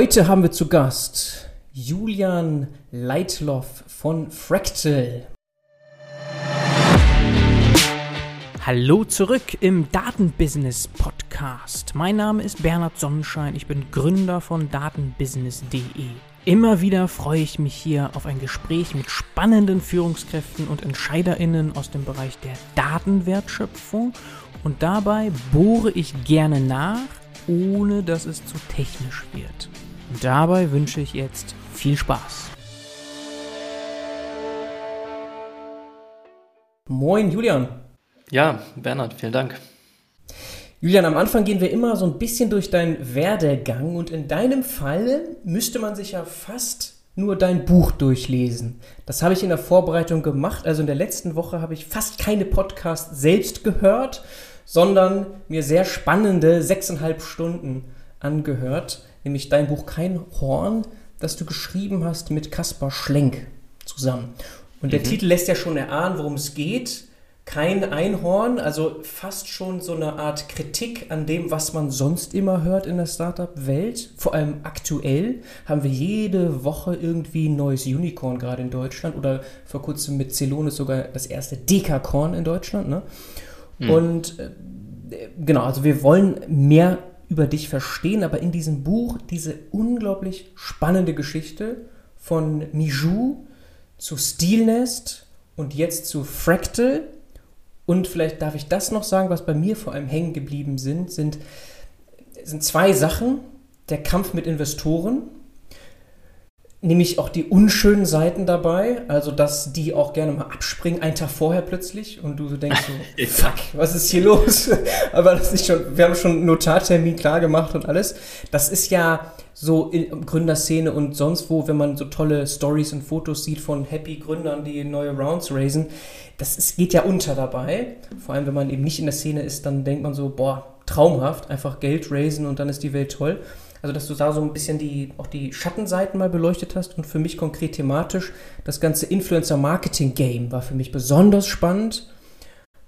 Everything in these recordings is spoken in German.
Heute haben wir zu Gast Julian Leitloff von Fractal. Hallo zurück im Datenbusiness Podcast. Mein Name ist Bernhard Sonnenschein, ich bin Gründer von datenbusiness.de. Immer wieder freue ich mich hier auf ein Gespräch mit spannenden Führungskräften und Entscheiderinnen aus dem Bereich der Datenwertschöpfung und dabei bohre ich gerne nach, ohne dass es zu technisch wird. Und dabei wünsche ich jetzt viel Spaß. Moin Julian. Ja, Bernhard, vielen Dank. Julian, am Anfang gehen wir immer so ein bisschen durch deinen Werdegang und in deinem Fall müsste man sich ja fast nur dein Buch durchlesen. Das habe ich in der Vorbereitung gemacht. Also in der letzten Woche habe ich fast keine Podcasts selbst gehört, sondern mir sehr spannende sechseinhalb Stunden angehört nämlich dein Buch Kein Horn, das du geschrieben hast mit Kaspar Schlenk zusammen. Und der mhm. Titel lässt ja schon erahnen, worum es geht. Kein Einhorn, also fast schon so eine Art Kritik an dem, was man sonst immer hört in der Startup-Welt. Vor allem aktuell haben wir jede Woche irgendwie ein neues Unicorn gerade in Deutschland oder vor kurzem mit Celonis sogar das erste Dekakorn in Deutschland. Ne? Mhm. Und äh, genau, also wir wollen mehr über dich verstehen, aber in diesem Buch diese unglaublich spannende Geschichte von Mijou zu Steelnest und jetzt zu Fractal. Und vielleicht darf ich das noch sagen, was bei mir vor allem hängen geblieben sind, sind, sind zwei Sachen. Der Kampf mit Investoren nämlich auch die unschönen Seiten dabei, also dass die auch gerne mal abspringen, einen Tag vorher plötzlich und du so denkst so, fuck, was ist hier los? Aber das ist schon, wir haben schon einen Notartermin klar gemacht und alles. Das ist ja so in Gründerszene und sonst wo, wenn man so tolle Stories und Fotos sieht von happy Gründern, die neue Rounds raisen, das ist, geht ja unter dabei. Vor allem, wenn man eben nicht in der Szene ist, dann denkt man so, boah, traumhaft, einfach Geld raisen und dann ist die Welt toll. Also, dass du da so ein bisschen die, auch die Schattenseiten mal beleuchtet hast und für mich konkret thematisch das ganze Influencer-Marketing-Game war für mich besonders spannend,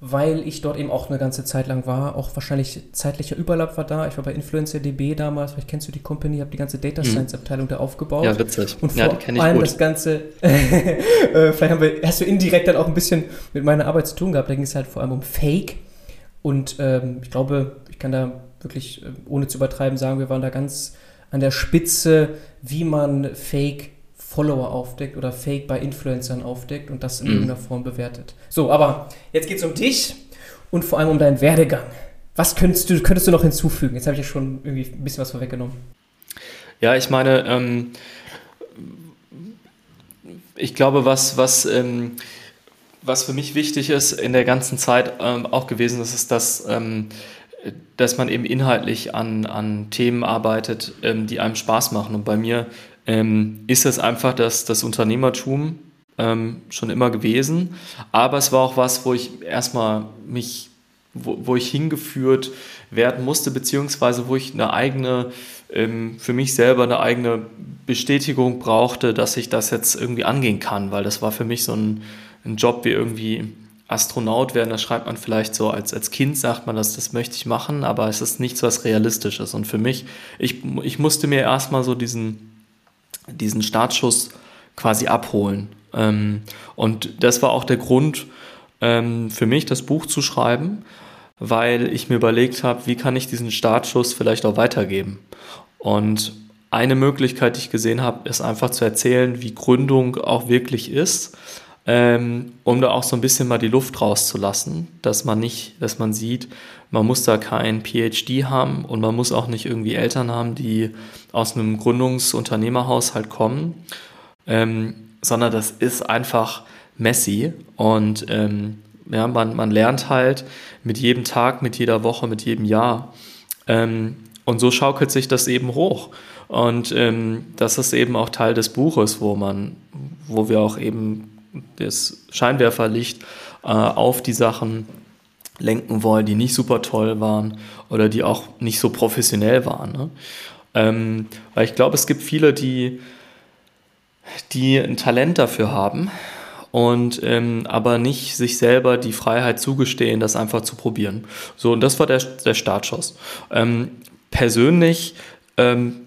weil ich dort eben auch eine ganze Zeit lang war. Auch wahrscheinlich zeitlicher Überlapp war da. Ich war bei InfluencerDB damals, vielleicht kennst du die Company, habe die ganze Data mhm. Science Abteilung da aufgebaut. Ja, witzig. Und vor ja, allem gut. das Ganze, äh, vielleicht haben wir, hast du indirekt dann auch ein bisschen mit meiner Arbeit zu tun gehabt. Da ging es halt vor allem um Fake. Und ähm, ich glaube, ich kann da wirklich, äh, ohne zu übertreiben, sagen, wir waren da ganz an der Spitze, wie man Fake Follower aufdeckt oder Fake bei Influencern aufdeckt und das in mhm. irgendeiner Form bewertet. So, aber jetzt geht es um dich und vor allem um deinen Werdegang. Was könntest du, könntest du noch hinzufügen? Jetzt habe ich ja schon irgendwie ein bisschen was vorweggenommen. Ja, ich meine, ähm, ich glaube, was, was, ähm, was für mich wichtig ist in der ganzen Zeit ähm, auch gewesen ist, ist, dass ähm, dass man eben inhaltlich an, an Themen arbeitet, ähm, die einem Spaß machen. Und bei mir ähm, ist das einfach das, das Unternehmertum ähm, schon immer gewesen. Aber es war auch was, wo ich erstmal mich, wo, wo ich hingeführt werden musste, beziehungsweise wo ich eine eigene, ähm, für mich selber eine eigene Bestätigung brauchte, dass ich das jetzt irgendwie angehen kann, weil das war für mich so ein, ein Job wie irgendwie Astronaut werden, das schreibt man vielleicht so, als, als Kind sagt man das, das möchte ich machen, aber es ist nichts, was realistisch ist. Und für mich, ich, ich musste mir erstmal so diesen, diesen Startschuss quasi abholen. Ähm, und das war auch der Grund ähm, für mich, das Buch zu schreiben, weil ich mir überlegt habe, wie kann ich diesen Startschuss vielleicht auch weitergeben. Und eine Möglichkeit, die ich gesehen habe, ist einfach zu erzählen, wie Gründung auch wirklich ist ähm, um da auch so ein bisschen mal die Luft rauszulassen, dass man nicht, dass man sieht, man muss da kein PhD haben und man muss auch nicht irgendwie Eltern haben, die aus einem Gründungsunternehmerhaushalt kommen, ähm, sondern das ist einfach messy und ähm, ja, man, man lernt halt mit jedem Tag, mit jeder Woche, mit jedem Jahr. Ähm, und so schaukelt sich das eben hoch. Und ähm, das ist eben auch Teil des Buches, wo man, wo wir auch eben das Scheinwerferlicht äh, auf die Sachen lenken wollen, die nicht super toll waren oder die auch nicht so professionell waren. Ne? Ähm, weil ich glaube, es gibt viele, die, die ein Talent dafür haben und ähm, aber nicht sich selber die Freiheit zugestehen, das einfach zu probieren. So, und das war der, der Startschuss. Ähm, persönlich ähm,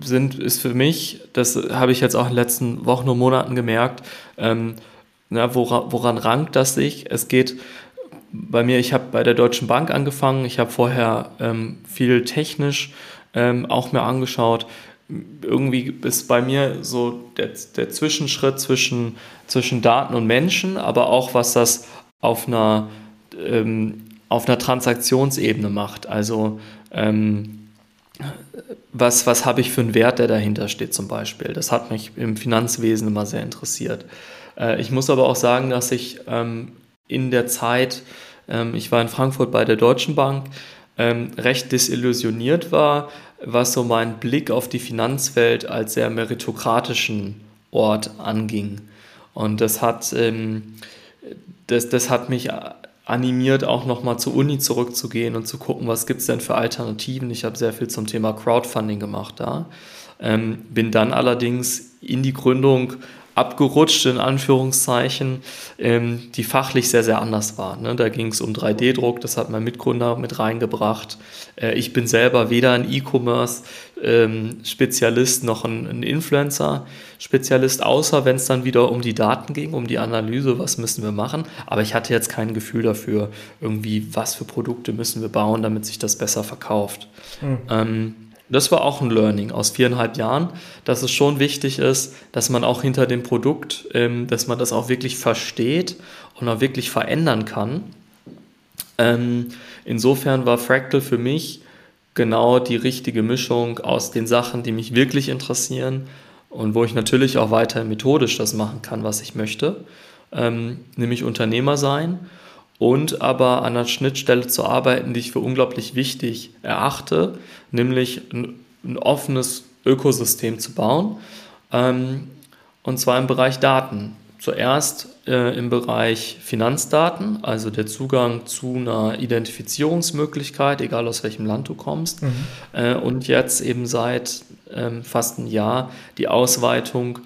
sind, ist für mich, das habe ich jetzt auch in den letzten Wochen und Monaten gemerkt, ähm, na, woran, woran rankt das sich? Es geht bei mir, ich habe bei der Deutschen Bank angefangen, ich habe vorher ähm, viel technisch ähm, auch mir angeschaut. Irgendwie ist bei mir so der, der Zwischenschritt zwischen, zwischen Daten und Menschen, aber auch was das auf einer, ähm, auf einer Transaktionsebene macht. Also ähm, was, was habe ich für einen Wert, der dahinter steht zum Beispiel. Das hat mich im Finanzwesen immer sehr interessiert. Äh, ich muss aber auch sagen, dass ich ähm, in der Zeit, ähm, ich war in Frankfurt bei der Deutschen Bank, ähm, recht desillusioniert war, was so mein Blick auf die Finanzwelt als sehr meritokratischen Ort anging. Und das hat, das, das hat mich animiert, auch nochmal zur Uni zurückzugehen und zu gucken, was gibt es denn für Alternativen. Ich habe sehr viel zum Thema Crowdfunding gemacht da. Ähm, bin dann allerdings in die Gründung abgerutscht, in Anführungszeichen, ähm, die fachlich sehr, sehr anders war. Ne? Da ging es um 3D-Druck, das hat mein Mitgründer mit reingebracht. Äh, ich bin selber weder ein E-Commerce-Spezialist ähm, noch ein, ein Influencer-Spezialist, außer wenn es dann wieder um die Daten ging, um die Analyse, was müssen wir machen. Aber ich hatte jetzt kein Gefühl dafür, irgendwie, was für Produkte müssen wir bauen, damit sich das besser verkauft. Mhm. Ähm, das war auch ein Learning aus viereinhalb Jahren, dass es schon wichtig ist, dass man auch hinter dem Produkt, ähm, dass man das auch wirklich versteht und auch wirklich verändern kann. Ähm, insofern war Fractal für mich genau die richtige Mischung aus den Sachen, die mich wirklich interessieren und wo ich natürlich auch weiter methodisch das machen kann, was ich möchte, ähm, nämlich Unternehmer sein und aber an einer Schnittstelle zu arbeiten, die ich für unglaublich wichtig erachte, nämlich ein, ein offenes Ökosystem zu bauen, ähm, und zwar im Bereich Daten. Zuerst äh, im Bereich Finanzdaten, also der Zugang zu einer Identifizierungsmöglichkeit, egal aus welchem Land du kommst, mhm. äh, und jetzt eben seit ähm, fast einem Jahr die Ausweitung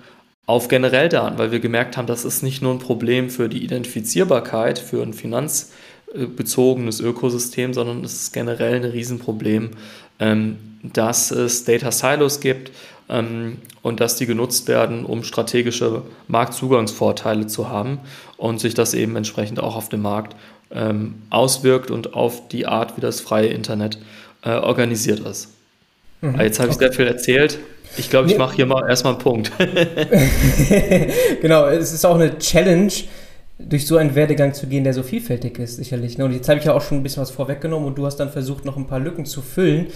auf generell Daten, weil wir gemerkt haben, das ist nicht nur ein Problem für die Identifizierbarkeit, für ein finanzbezogenes Ökosystem, sondern es ist generell ein Riesenproblem, ähm, dass es Data Silos gibt ähm, und dass die genutzt werden, um strategische Marktzugangsvorteile zu haben und sich das eben entsprechend auch auf dem Markt ähm, auswirkt und auf die Art, wie das freie Internet äh, organisiert ist. Mhm. Jetzt habe ich okay. sehr viel erzählt. Ich glaube, ich nee. mache hier mal erstmal einen Punkt. genau, es ist auch eine Challenge, durch so einen Werdegang zu gehen, der so vielfältig ist, sicherlich. Ne? Und jetzt habe ich ja auch schon ein bisschen was vorweggenommen und du hast dann versucht, noch ein paar Lücken zu füllen.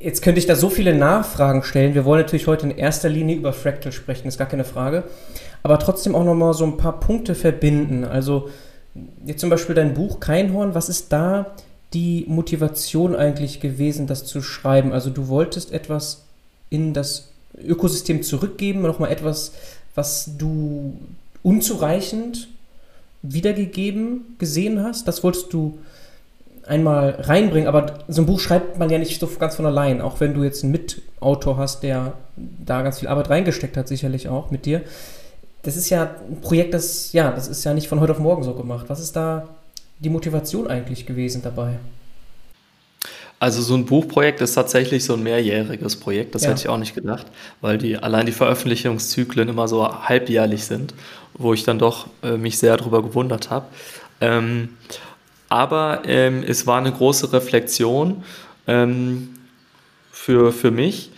Jetzt könnte ich da so viele Nachfragen stellen. Wir wollen natürlich heute in erster Linie über Fractal sprechen, ist gar keine Frage. Aber trotzdem auch nochmal so ein paar Punkte verbinden. Also jetzt zum Beispiel dein Buch Keinhorn, was ist da die Motivation eigentlich gewesen, das zu schreiben? Also du wolltest etwas in das Ökosystem zurückgeben, nochmal etwas, was du unzureichend wiedergegeben gesehen hast. Das wolltest du einmal reinbringen, aber so ein Buch schreibt man ja nicht so ganz von allein, auch wenn du jetzt einen Mitautor hast, der da ganz viel Arbeit reingesteckt hat, sicherlich auch mit dir. Das ist ja ein Projekt, das, ja, das ist ja nicht von heute auf morgen so gemacht. Was ist da die Motivation eigentlich gewesen dabei? Also so ein Buchprojekt ist tatsächlich so ein mehrjähriges Projekt, das ja. hätte ich auch nicht gedacht, weil die allein die Veröffentlichungszyklen immer so halbjährlich sind, wo ich dann doch äh, mich sehr darüber gewundert habe. Ähm, aber ähm, es war eine große Reflexion ähm, für, für mich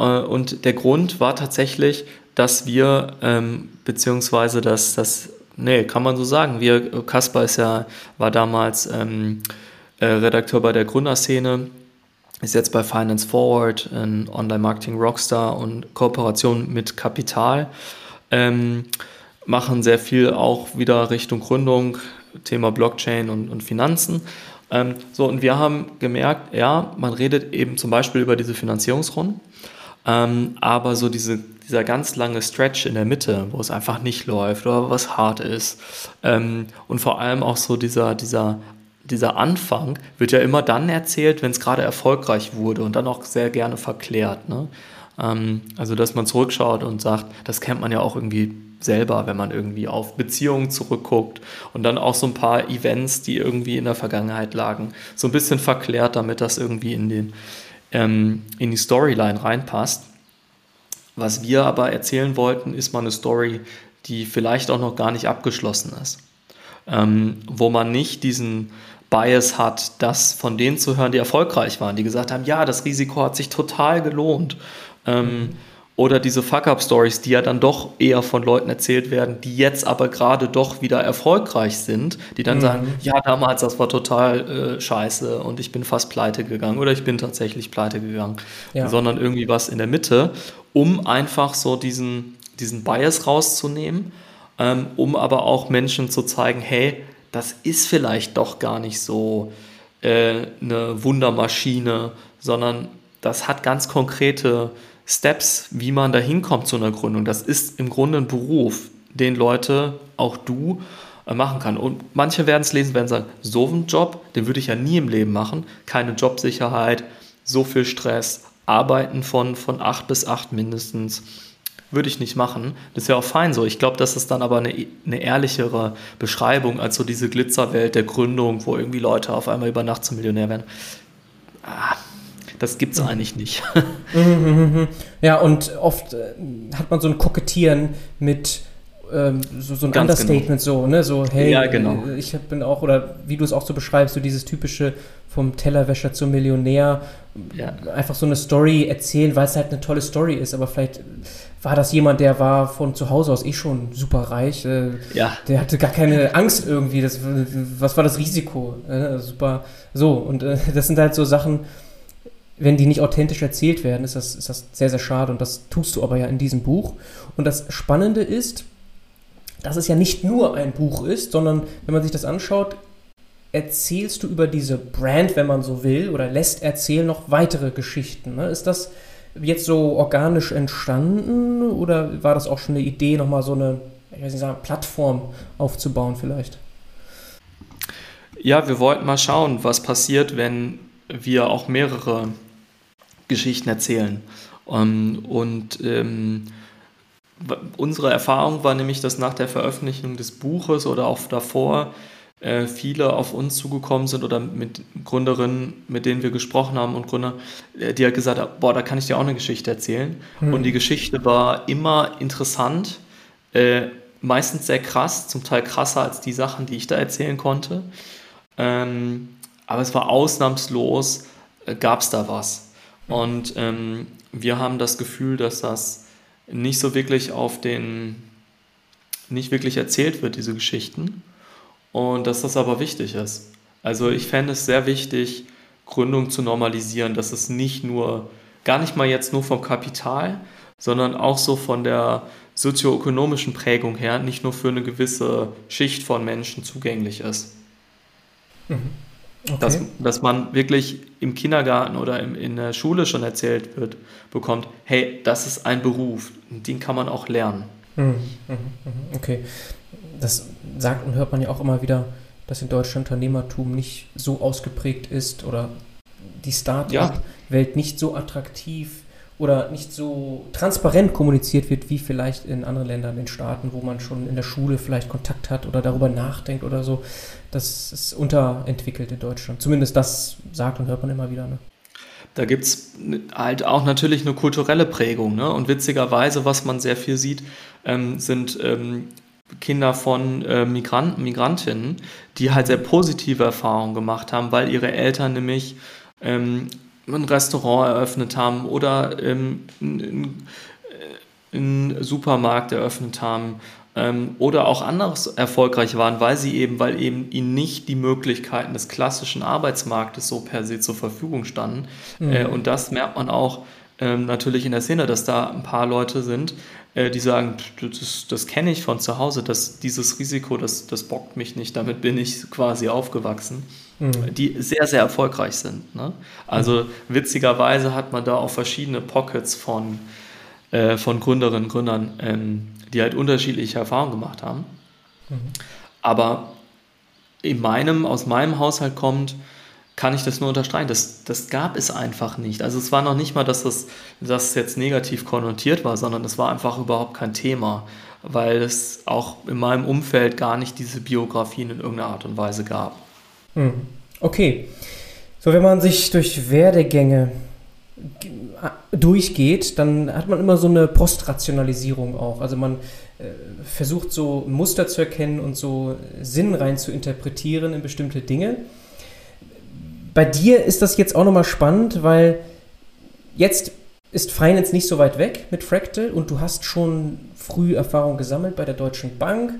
äh, und der Grund war tatsächlich, dass wir, ähm, beziehungsweise dass das, nee, kann man so sagen, wir, Kaspar ist ja, war damals ähm, äh, Redakteur bei der Gründerszene, ist jetzt bei Finance Forward, ein Online-Marketing-Rockstar und Kooperation mit Kapital. Ähm, machen sehr viel auch wieder Richtung Gründung, Thema Blockchain und, und Finanzen. Ähm, so, und wir haben gemerkt, ja, man redet eben zum Beispiel über diese Finanzierungsrunden, ähm, aber so diese, dieser ganz lange Stretch in der Mitte, wo es einfach nicht läuft oder was hart ist ähm, und vor allem auch so dieser, dieser dieser Anfang wird ja immer dann erzählt, wenn es gerade erfolgreich wurde und dann auch sehr gerne verklärt. Ne? Ähm, also, dass man zurückschaut und sagt, das kennt man ja auch irgendwie selber, wenn man irgendwie auf Beziehungen zurückguckt und dann auch so ein paar Events, die irgendwie in der Vergangenheit lagen, so ein bisschen verklärt, damit das irgendwie in, den, ähm, in die Storyline reinpasst. was wir aber erzählen wollten, ist mal eine Story, die vielleicht auch noch gar nicht abgeschlossen ist. Ähm, wo man nicht diesen Bias hat, das von denen zu hören, die erfolgreich waren, die gesagt haben, ja, das Risiko hat sich total gelohnt. Ähm, oder diese Fuck-Up-Stories, die ja dann doch eher von Leuten erzählt werden, die jetzt aber gerade doch wieder erfolgreich sind, die dann mhm. sagen, ja, damals, das war total äh, scheiße und ich bin fast pleite gegangen oder ich bin tatsächlich pleite gegangen, ja. sondern irgendwie was in der Mitte, um einfach so diesen, diesen Bias rauszunehmen, ähm, um aber auch Menschen zu zeigen, hey, das ist vielleicht doch gar nicht so äh, eine Wundermaschine, sondern das hat ganz konkrete Steps, wie man da hinkommt zu einer Gründung. Das ist im Grunde ein Beruf, den Leute, auch du, äh, machen kann. Und manche werden es lesen, werden sagen, so ein Job, den würde ich ja nie im Leben machen. Keine Jobsicherheit, so viel Stress, arbeiten von, von acht bis acht mindestens würde ich nicht machen. Das ist ja auch fein so. Ich glaube, das ist dann aber eine, eine ehrlichere Beschreibung als so diese Glitzerwelt der Gründung, wo irgendwie Leute auf einmal über Nacht zum Millionär werden. Ah, das gibt es eigentlich nicht. ja, und oft äh, hat man so ein Kokettieren mit ähm, so, so, ein Ganz genau. Understatement, genau. so, ne? So, hey, ja, genau. Äh, ich bin auch, oder wie du es auch so beschreibst, so dieses typische vom Tellerwäscher zum Millionär, ja. einfach so eine Story erzählen, weil es halt eine tolle Story ist, aber vielleicht war das jemand, der war von zu Hause aus eh schon super reich. Äh, ja. Der hatte gar keine Angst irgendwie. Das, was war das Risiko? Äh, super. So, und äh, das sind halt so Sachen, wenn die nicht authentisch erzählt werden, ist das, ist das sehr, sehr schade. Und das tust du aber ja in diesem Buch. Und das Spannende ist, dass es ja nicht nur ein Buch ist, sondern wenn man sich das anschaut, erzählst du über diese Brand, wenn man so will, oder lässt erzählen noch weitere Geschichten. Ne? Ist das jetzt so organisch entstanden oder war das auch schon eine Idee, nochmal so eine ich weiß nicht sagen, Plattform aufzubauen vielleicht? Ja, wir wollten mal schauen, was passiert, wenn wir auch mehrere Geschichten erzählen. Ähm, und ähm, unsere Erfahrung war nämlich, dass nach der Veröffentlichung des Buches oder auch davor äh, viele auf uns zugekommen sind oder mit Gründerinnen, mit denen wir gesprochen haben und Gründer, äh, die halt gesagt haben, boah, da kann ich dir auch eine Geschichte erzählen. Hm. Und die Geschichte war immer interessant, äh, meistens sehr krass, zum Teil krasser als die Sachen, die ich da erzählen konnte. Ähm, aber es war ausnahmslos, äh, gab es da was. Und ähm, wir haben das Gefühl, dass das nicht so wirklich auf den, nicht wirklich erzählt wird, diese Geschichten und dass das aber wichtig ist. Also ich fände es sehr wichtig, Gründung zu normalisieren, dass es nicht nur, gar nicht mal jetzt nur vom Kapital, sondern auch so von der sozioökonomischen Prägung her nicht nur für eine gewisse Schicht von Menschen zugänglich ist. Mhm. Okay. Dass, dass man wirklich im Kindergarten oder im, in der Schule schon erzählt wird, bekommt, hey, das ist ein Beruf, den kann man auch lernen. Mhm. mhm. Okay das sagt und hört man ja auch immer wieder, dass in Deutschland Unternehmertum nicht so ausgeprägt ist oder die Start-up-Welt ja. nicht so attraktiv oder nicht so transparent kommuniziert wird, wie vielleicht in anderen Ländern, in Staaten, wo man schon in der Schule vielleicht Kontakt hat oder darüber nachdenkt oder so. Das ist unterentwickelt in Deutschland. Zumindest das sagt und hört man immer wieder. Ne? Da gibt es halt auch natürlich eine kulturelle Prägung. Ne? Und witzigerweise, was man sehr viel sieht, ähm, sind ähm, Kinder von äh, Migranten, Migrantinnen, die halt sehr positive Erfahrungen gemacht haben, weil ihre Eltern nämlich ähm, ein Restaurant eröffnet haben oder ähm, einen Supermarkt eröffnet haben ähm, oder auch anders erfolgreich waren, weil sie eben, weil eben ihnen nicht die Möglichkeiten des klassischen Arbeitsmarktes so per se zur Verfügung standen. Mhm. Äh, und das merkt man auch ähm, natürlich in der Szene, dass da ein paar Leute sind, äh, die sagen, das, das kenne ich von zu Hause, dass dieses Risiko, das, das bockt mich nicht, damit bin ich quasi aufgewachsen, mhm. die sehr, sehr erfolgreich sind. Ne? Also witzigerweise hat man da auch verschiedene Pockets von, äh, von Gründerinnen und Gründern, ähm, die halt unterschiedliche Erfahrungen gemacht haben. Mhm. Aber in meinem, aus meinem Haushalt kommt, kann ich das nur unterstreichen. Das, das gab es einfach nicht. Also es war noch nicht mal, dass das, das jetzt negativ konnotiert war, sondern es war einfach überhaupt kein Thema, weil es auch in meinem Umfeld gar nicht diese Biografien in irgendeiner Art und Weise gab. Hm. Okay. So, wenn man sich durch Werdegänge durchgeht, dann hat man immer so eine Postrationalisierung auch. Also man äh, versucht so Muster zu erkennen und so Sinn rein zu interpretieren in bestimmte Dinge. Bei dir ist das jetzt auch nochmal spannend, weil jetzt ist Finance nicht so weit weg mit Fractal und du hast schon früh Erfahrung gesammelt bei der Deutschen Bank.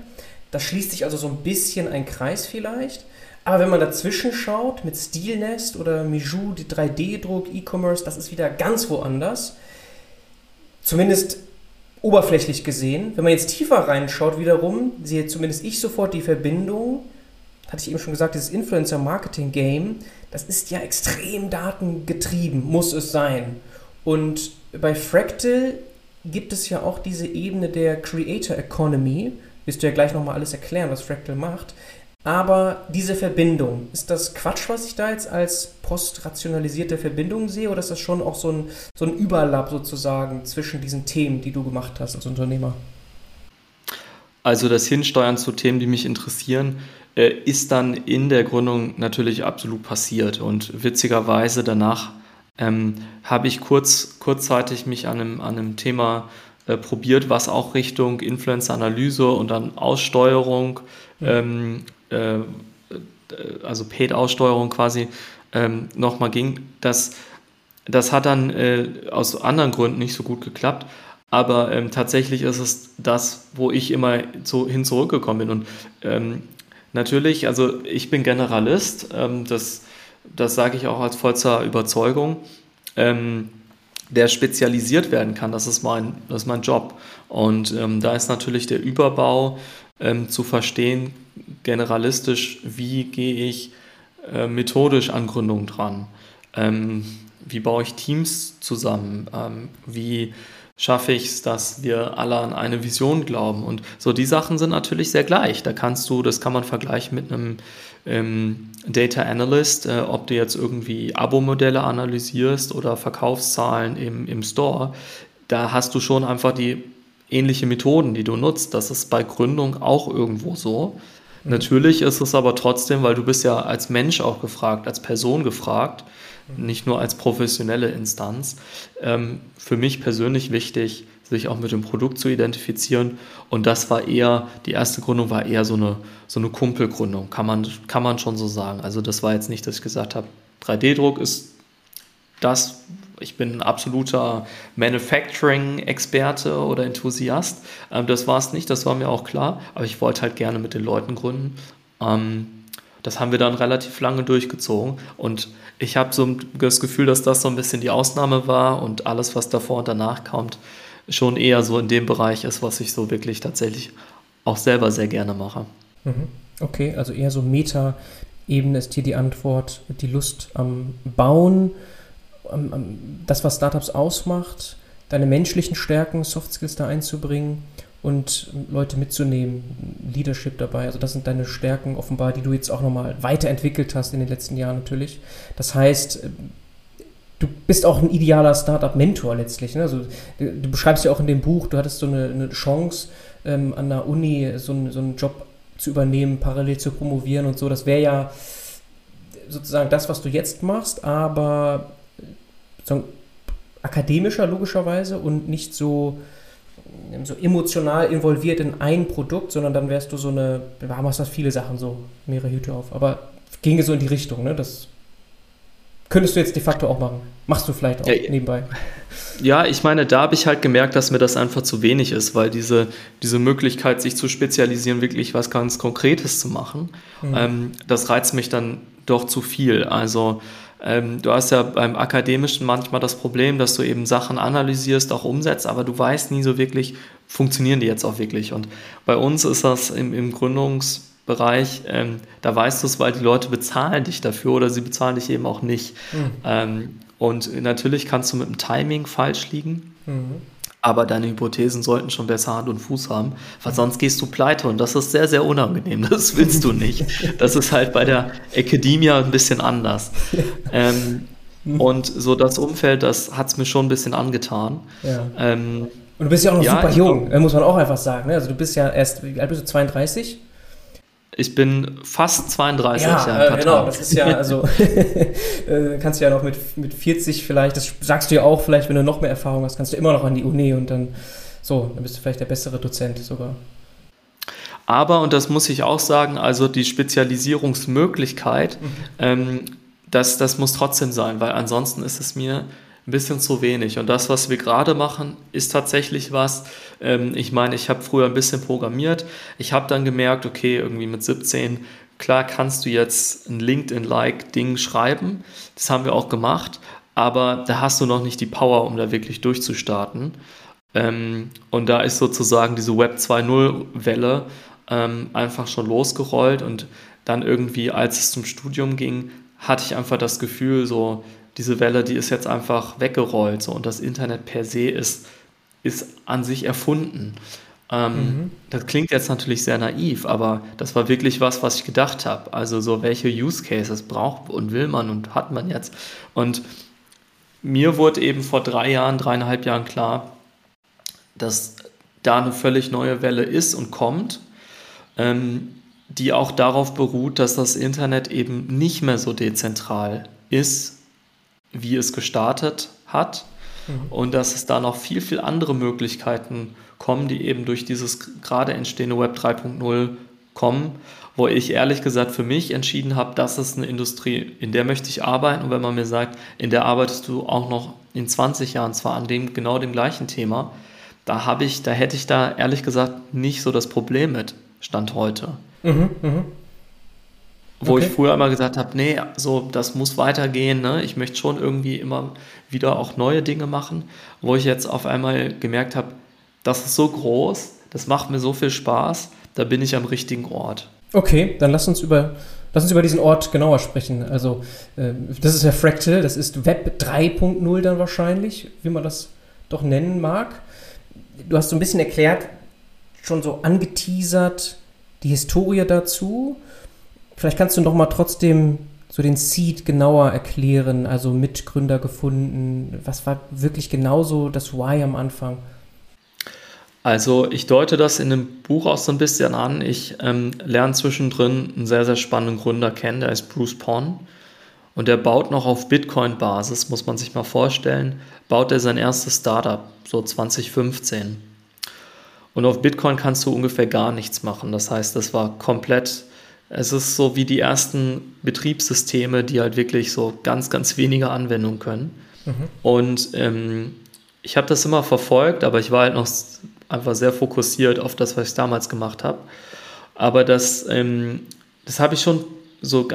Da schließt sich also so ein bisschen ein Kreis vielleicht. Aber wenn man dazwischen schaut mit Stilnest oder Mijou, die 3D-Druck, E-Commerce, das ist wieder ganz woanders. Zumindest oberflächlich gesehen. Wenn man jetzt tiefer reinschaut, wiederum, sehe zumindest ich sofort die Verbindung. Hatte ich eben schon gesagt, dieses Influencer-Marketing-Game, das ist ja extrem datengetrieben, muss es sein. Und bei Fractal gibt es ja auch diese Ebene der Creator Economy. Wirst du ja gleich nochmal alles erklären, was Fractal macht. Aber diese Verbindung, ist das Quatsch, was ich da jetzt als postrationalisierte Verbindung sehe, oder ist das schon auch so ein, so ein Überlapp sozusagen zwischen diesen Themen, die du gemacht hast als Unternehmer? Also das Hinsteuern zu Themen, die mich interessieren, äh, ist dann in der Gründung natürlich absolut passiert. Und witzigerweise danach ähm, habe ich kurz, kurzzeitig mich an einem, an einem Thema äh, probiert, was auch Richtung Influencer-Analyse und dann Aussteuerung ähm, äh, also Paid-Aussteuerung quasi ähm, nochmal ging. Das, das hat dann äh, aus anderen Gründen nicht so gut geklappt. Aber ähm, tatsächlich ist es das, wo ich immer so hin zurückgekommen bin. Und ähm, natürlich, also ich bin Generalist, ähm, das, das sage ich auch als vollster Überzeugung, ähm, der spezialisiert werden kann. Das ist mein, das ist mein Job. Und ähm, da ist natürlich der Überbau ähm, zu verstehen, generalistisch, wie gehe ich äh, methodisch an Gründungen dran? Wie baue ich Teams zusammen? Wie schaffe ich es, dass wir alle an eine Vision glauben? Und so die Sachen sind natürlich sehr gleich. Da kannst du, das kann man vergleichen mit einem ähm, Data Analyst, äh, ob du jetzt irgendwie Abo-Modelle analysierst oder Verkaufszahlen im, im Store. Da hast du schon einfach die ähnliche Methoden, die du nutzt. Das ist bei Gründung auch irgendwo so. Mhm. Natürlich ist es aber trotzdem, weil du bist ja als Mensch auch gefragt, als Person gefragt. Nicht nur als professionelle Instanz. Ähm, für mich persönlich wichtig, sich auch mit dem Produkt zu identifizieren. Und das war eher, die erste Gründung war eher so eine, so eine Kumpelgründung, kann man, kann man schon so sagen. Also das war jetzt nicht, dass ich gesagt habe, 3D-Druck ist das, ich bin ein absoluter Manufacturing-Experte oder Enthusiast. Ähm, das war es nicht, das war mir auch klar, aber ich wollte halt gerne mit den Leuten gründen. Das haben wir dann relativ lange durchgezogen und ich habe so das Gefühl, dass das so ein bisschen die Ausnahme war und alles, was davor und danach kommt, schon eher so in dem Bereich ist, was ich so wirklich tatsächlich auch selber sehr gerne mache. Mhm. Okay, also eher so Meta-Ebene ist hier die Antwort, die Lust am Bauen, das, was Startups ausmacht, deine menschlichen Stärken, Soft Skills da einzubringen und Leute mitzunehmen, Leadership dabei. Also das sind deine Stärken offenbar, die du jetzt auch nochmal weiterentwickelt hast in den letzten Jahren natürlich. Das heißt, du bist auch ein idealer Startup-Mentor letztlich. Ne? Also du beschreibst ja auch in dem Buch, du hattest so eine, eine Chance ähm, an der Uni so, ein, so einen Job zu übernehmen, parallel zu promovieren und so. Das wäre ja sozusagen das, was du jetzt machst, aber sozusagen akademischer logischerweise und nicht so, so emotional involviert in ein Produkt, sondern dann wärst du so eine, wir haben das viele Sachen so, mehrere Hüte auf, aber ginge so in die Richtung, ne? Das könntest du jetzt de facto auch machen. Machst du vielleicht auch ja, nebenbei. Ja, ich meine, da habe ich halt gemerkt, dass mir das einfach zu wenig ist, weil diese, diese Möglichkeit, sich zu spezialisieren, wirklich was ganz Konkretes zu machen, mhm. ähm, das reizt mich dann doch zu viel. Also ähm, du hast ja beim Akademischen manchmal das Problem, dass du eben Sachen analysierst, auch umsetzt, aber du weißt nie so wirklich, funktionieren die jetzt auch wirklich. Und bei uns ist das im, im Gründungsbereich, ähm, da weißt du es, weil die Leute bezahlen dich dafür oder sie bezahlen dich eben auch nicht. Mhm. Ähm, und natürlich kannst du mit dem Timing falsch liegen. Mhm aber deine Hypothesen sollten schon besser Hand und Fuß haben, weil sonst gehst du pleite und das ist sehr, sehr unangenehm. Das willst du nicht. Das ist halt bei der Academia ein bisschen anders. Ähm, und so das Umfeld, das hat es mir schon ein bisschen angetan. Ja. Ähm, und du bist ja auch noch ja, super jung, muss man auch einfach sagen. Ne? Also du bist ja erst, wie alt bist du, 32? Ich bin fast 32 ja, Jahre. Äh, genau, das ist ja, also äh, kannst du ja noch mit, mit 40 vielleicht, das sagst du ja auch vielleicht, wenn du noch mehr Erfahrung hast, kannst du immer noch an die Uni und dann so, dann bist du vielleicht der bessere Dozent sogar. Aber, und das muss ich auch sagen, also die Spezialisierungsmöglichkeit, mhm. ähm, das, das muss trotzdem sein, weil ansonsten ist es mir ein bisschen zu wenig. Und das, was wir gerade machen, ist tatsächlich was. Ähm, ich meine, ich habe früher ein bisschen programmiert. Ich habe dann gemerkt, okay, irgendwie mit 17, klar kannst du jetzt ein LinkedIn-like-Ding schreiben. Das haben wir auch gemacht. Aber da hast du noch nicht die Power, um da wirklich durchzustarten. Ähm, und da ist sozusagen diese Web 2.0-Welle ähm, einfach schon losgerollt. Und dann irgendwie, als es zum Studium ging, hatte ich einfach das Gefühl, so, diese Welle, die ist jetzt einfach weggerollt so, und das Internet per se ist, ist an sich erfunden. Ähm, mhm. Das klingt jetzt natürlich sehr naiv, aber das war wirklich was, was ich gedacht habe. Also so, welche Use Cases braucht und will man und hat man jetzt? Und mir wurde eben vor drei Jahren, dreieinhalb Jahren klar, dass da eine völlig neue Welle ist und kommt, ähm, die auch darauf beruht, dass das Internet eben nicht mehr so dezentral ist, wie es gestartet hat mhm. und dass es da noch viel, viel andere Möglichkeiten kommen, die eben durch dieses gerade entstehende Web 3.0 kommen, wo ich ehrlich gesagt für mich entschieden habe, das ist eine Industrie, in der möchte ich arbeiten und wenn man mir sagt, in der arbeitest du auch noch in 20 Jahren zwar an dem genau dem gleichen Thema, da habe ich, da hätte ich da ehrlich gesagt nicht so das Problem mit Stand heute. Mhm, mh. Wo okay. ich früher immer gesagt habe, nee, so, das muss weitergehen, ne? ich möchte schon irgendwie immer wieder auch neue Dinge machen, wo ich jetzt auf einmal gemerkt habe, das ist so groß, das macht mir so viel Spaß, da bin ich am richtigen Ort. Okay, dann lass uns über, lass uns über diesen Ort genauer sprechen. Also, äh, das ist ja Fractal, das ist Web 3.0 dann wahrscheinlich, wie man das doch nennen mag. Du hast so ein bisschen erklärt, schon so angeteasert, die Historie dazu. Vielleicht kannst du noch mal trotzdem so den Seed genauer erklären, also Mitgründer gefunden. Was war wirklich genauso das Why am Anfang? Also ich deute das in dem Buch auch so ein bisschen an. Ich ähm, lerne zwischendrin einen sehr, sehr spannenden Gründer kennen, der ist Bruce Pond. Und der baut noch auf Bitcoin-Basis, muss man sich mal vorstellen, baut er sein erstes Startup, so 2015. Und auf Bitcoin kannst du ungefähr gar nichts machen. Das heißt, das war komplett es ist so wie die ersten Betriebssysteme, die halt wirklich so ganz, ganz wenige Anwendungen können. Mhm. Und ähm, ich habe das immer verfolgt, aber ich war halt noch einfach sehr fokussiert auf das, was ich damals gemacht habe. Aber das, ähm, das habe ich schon so,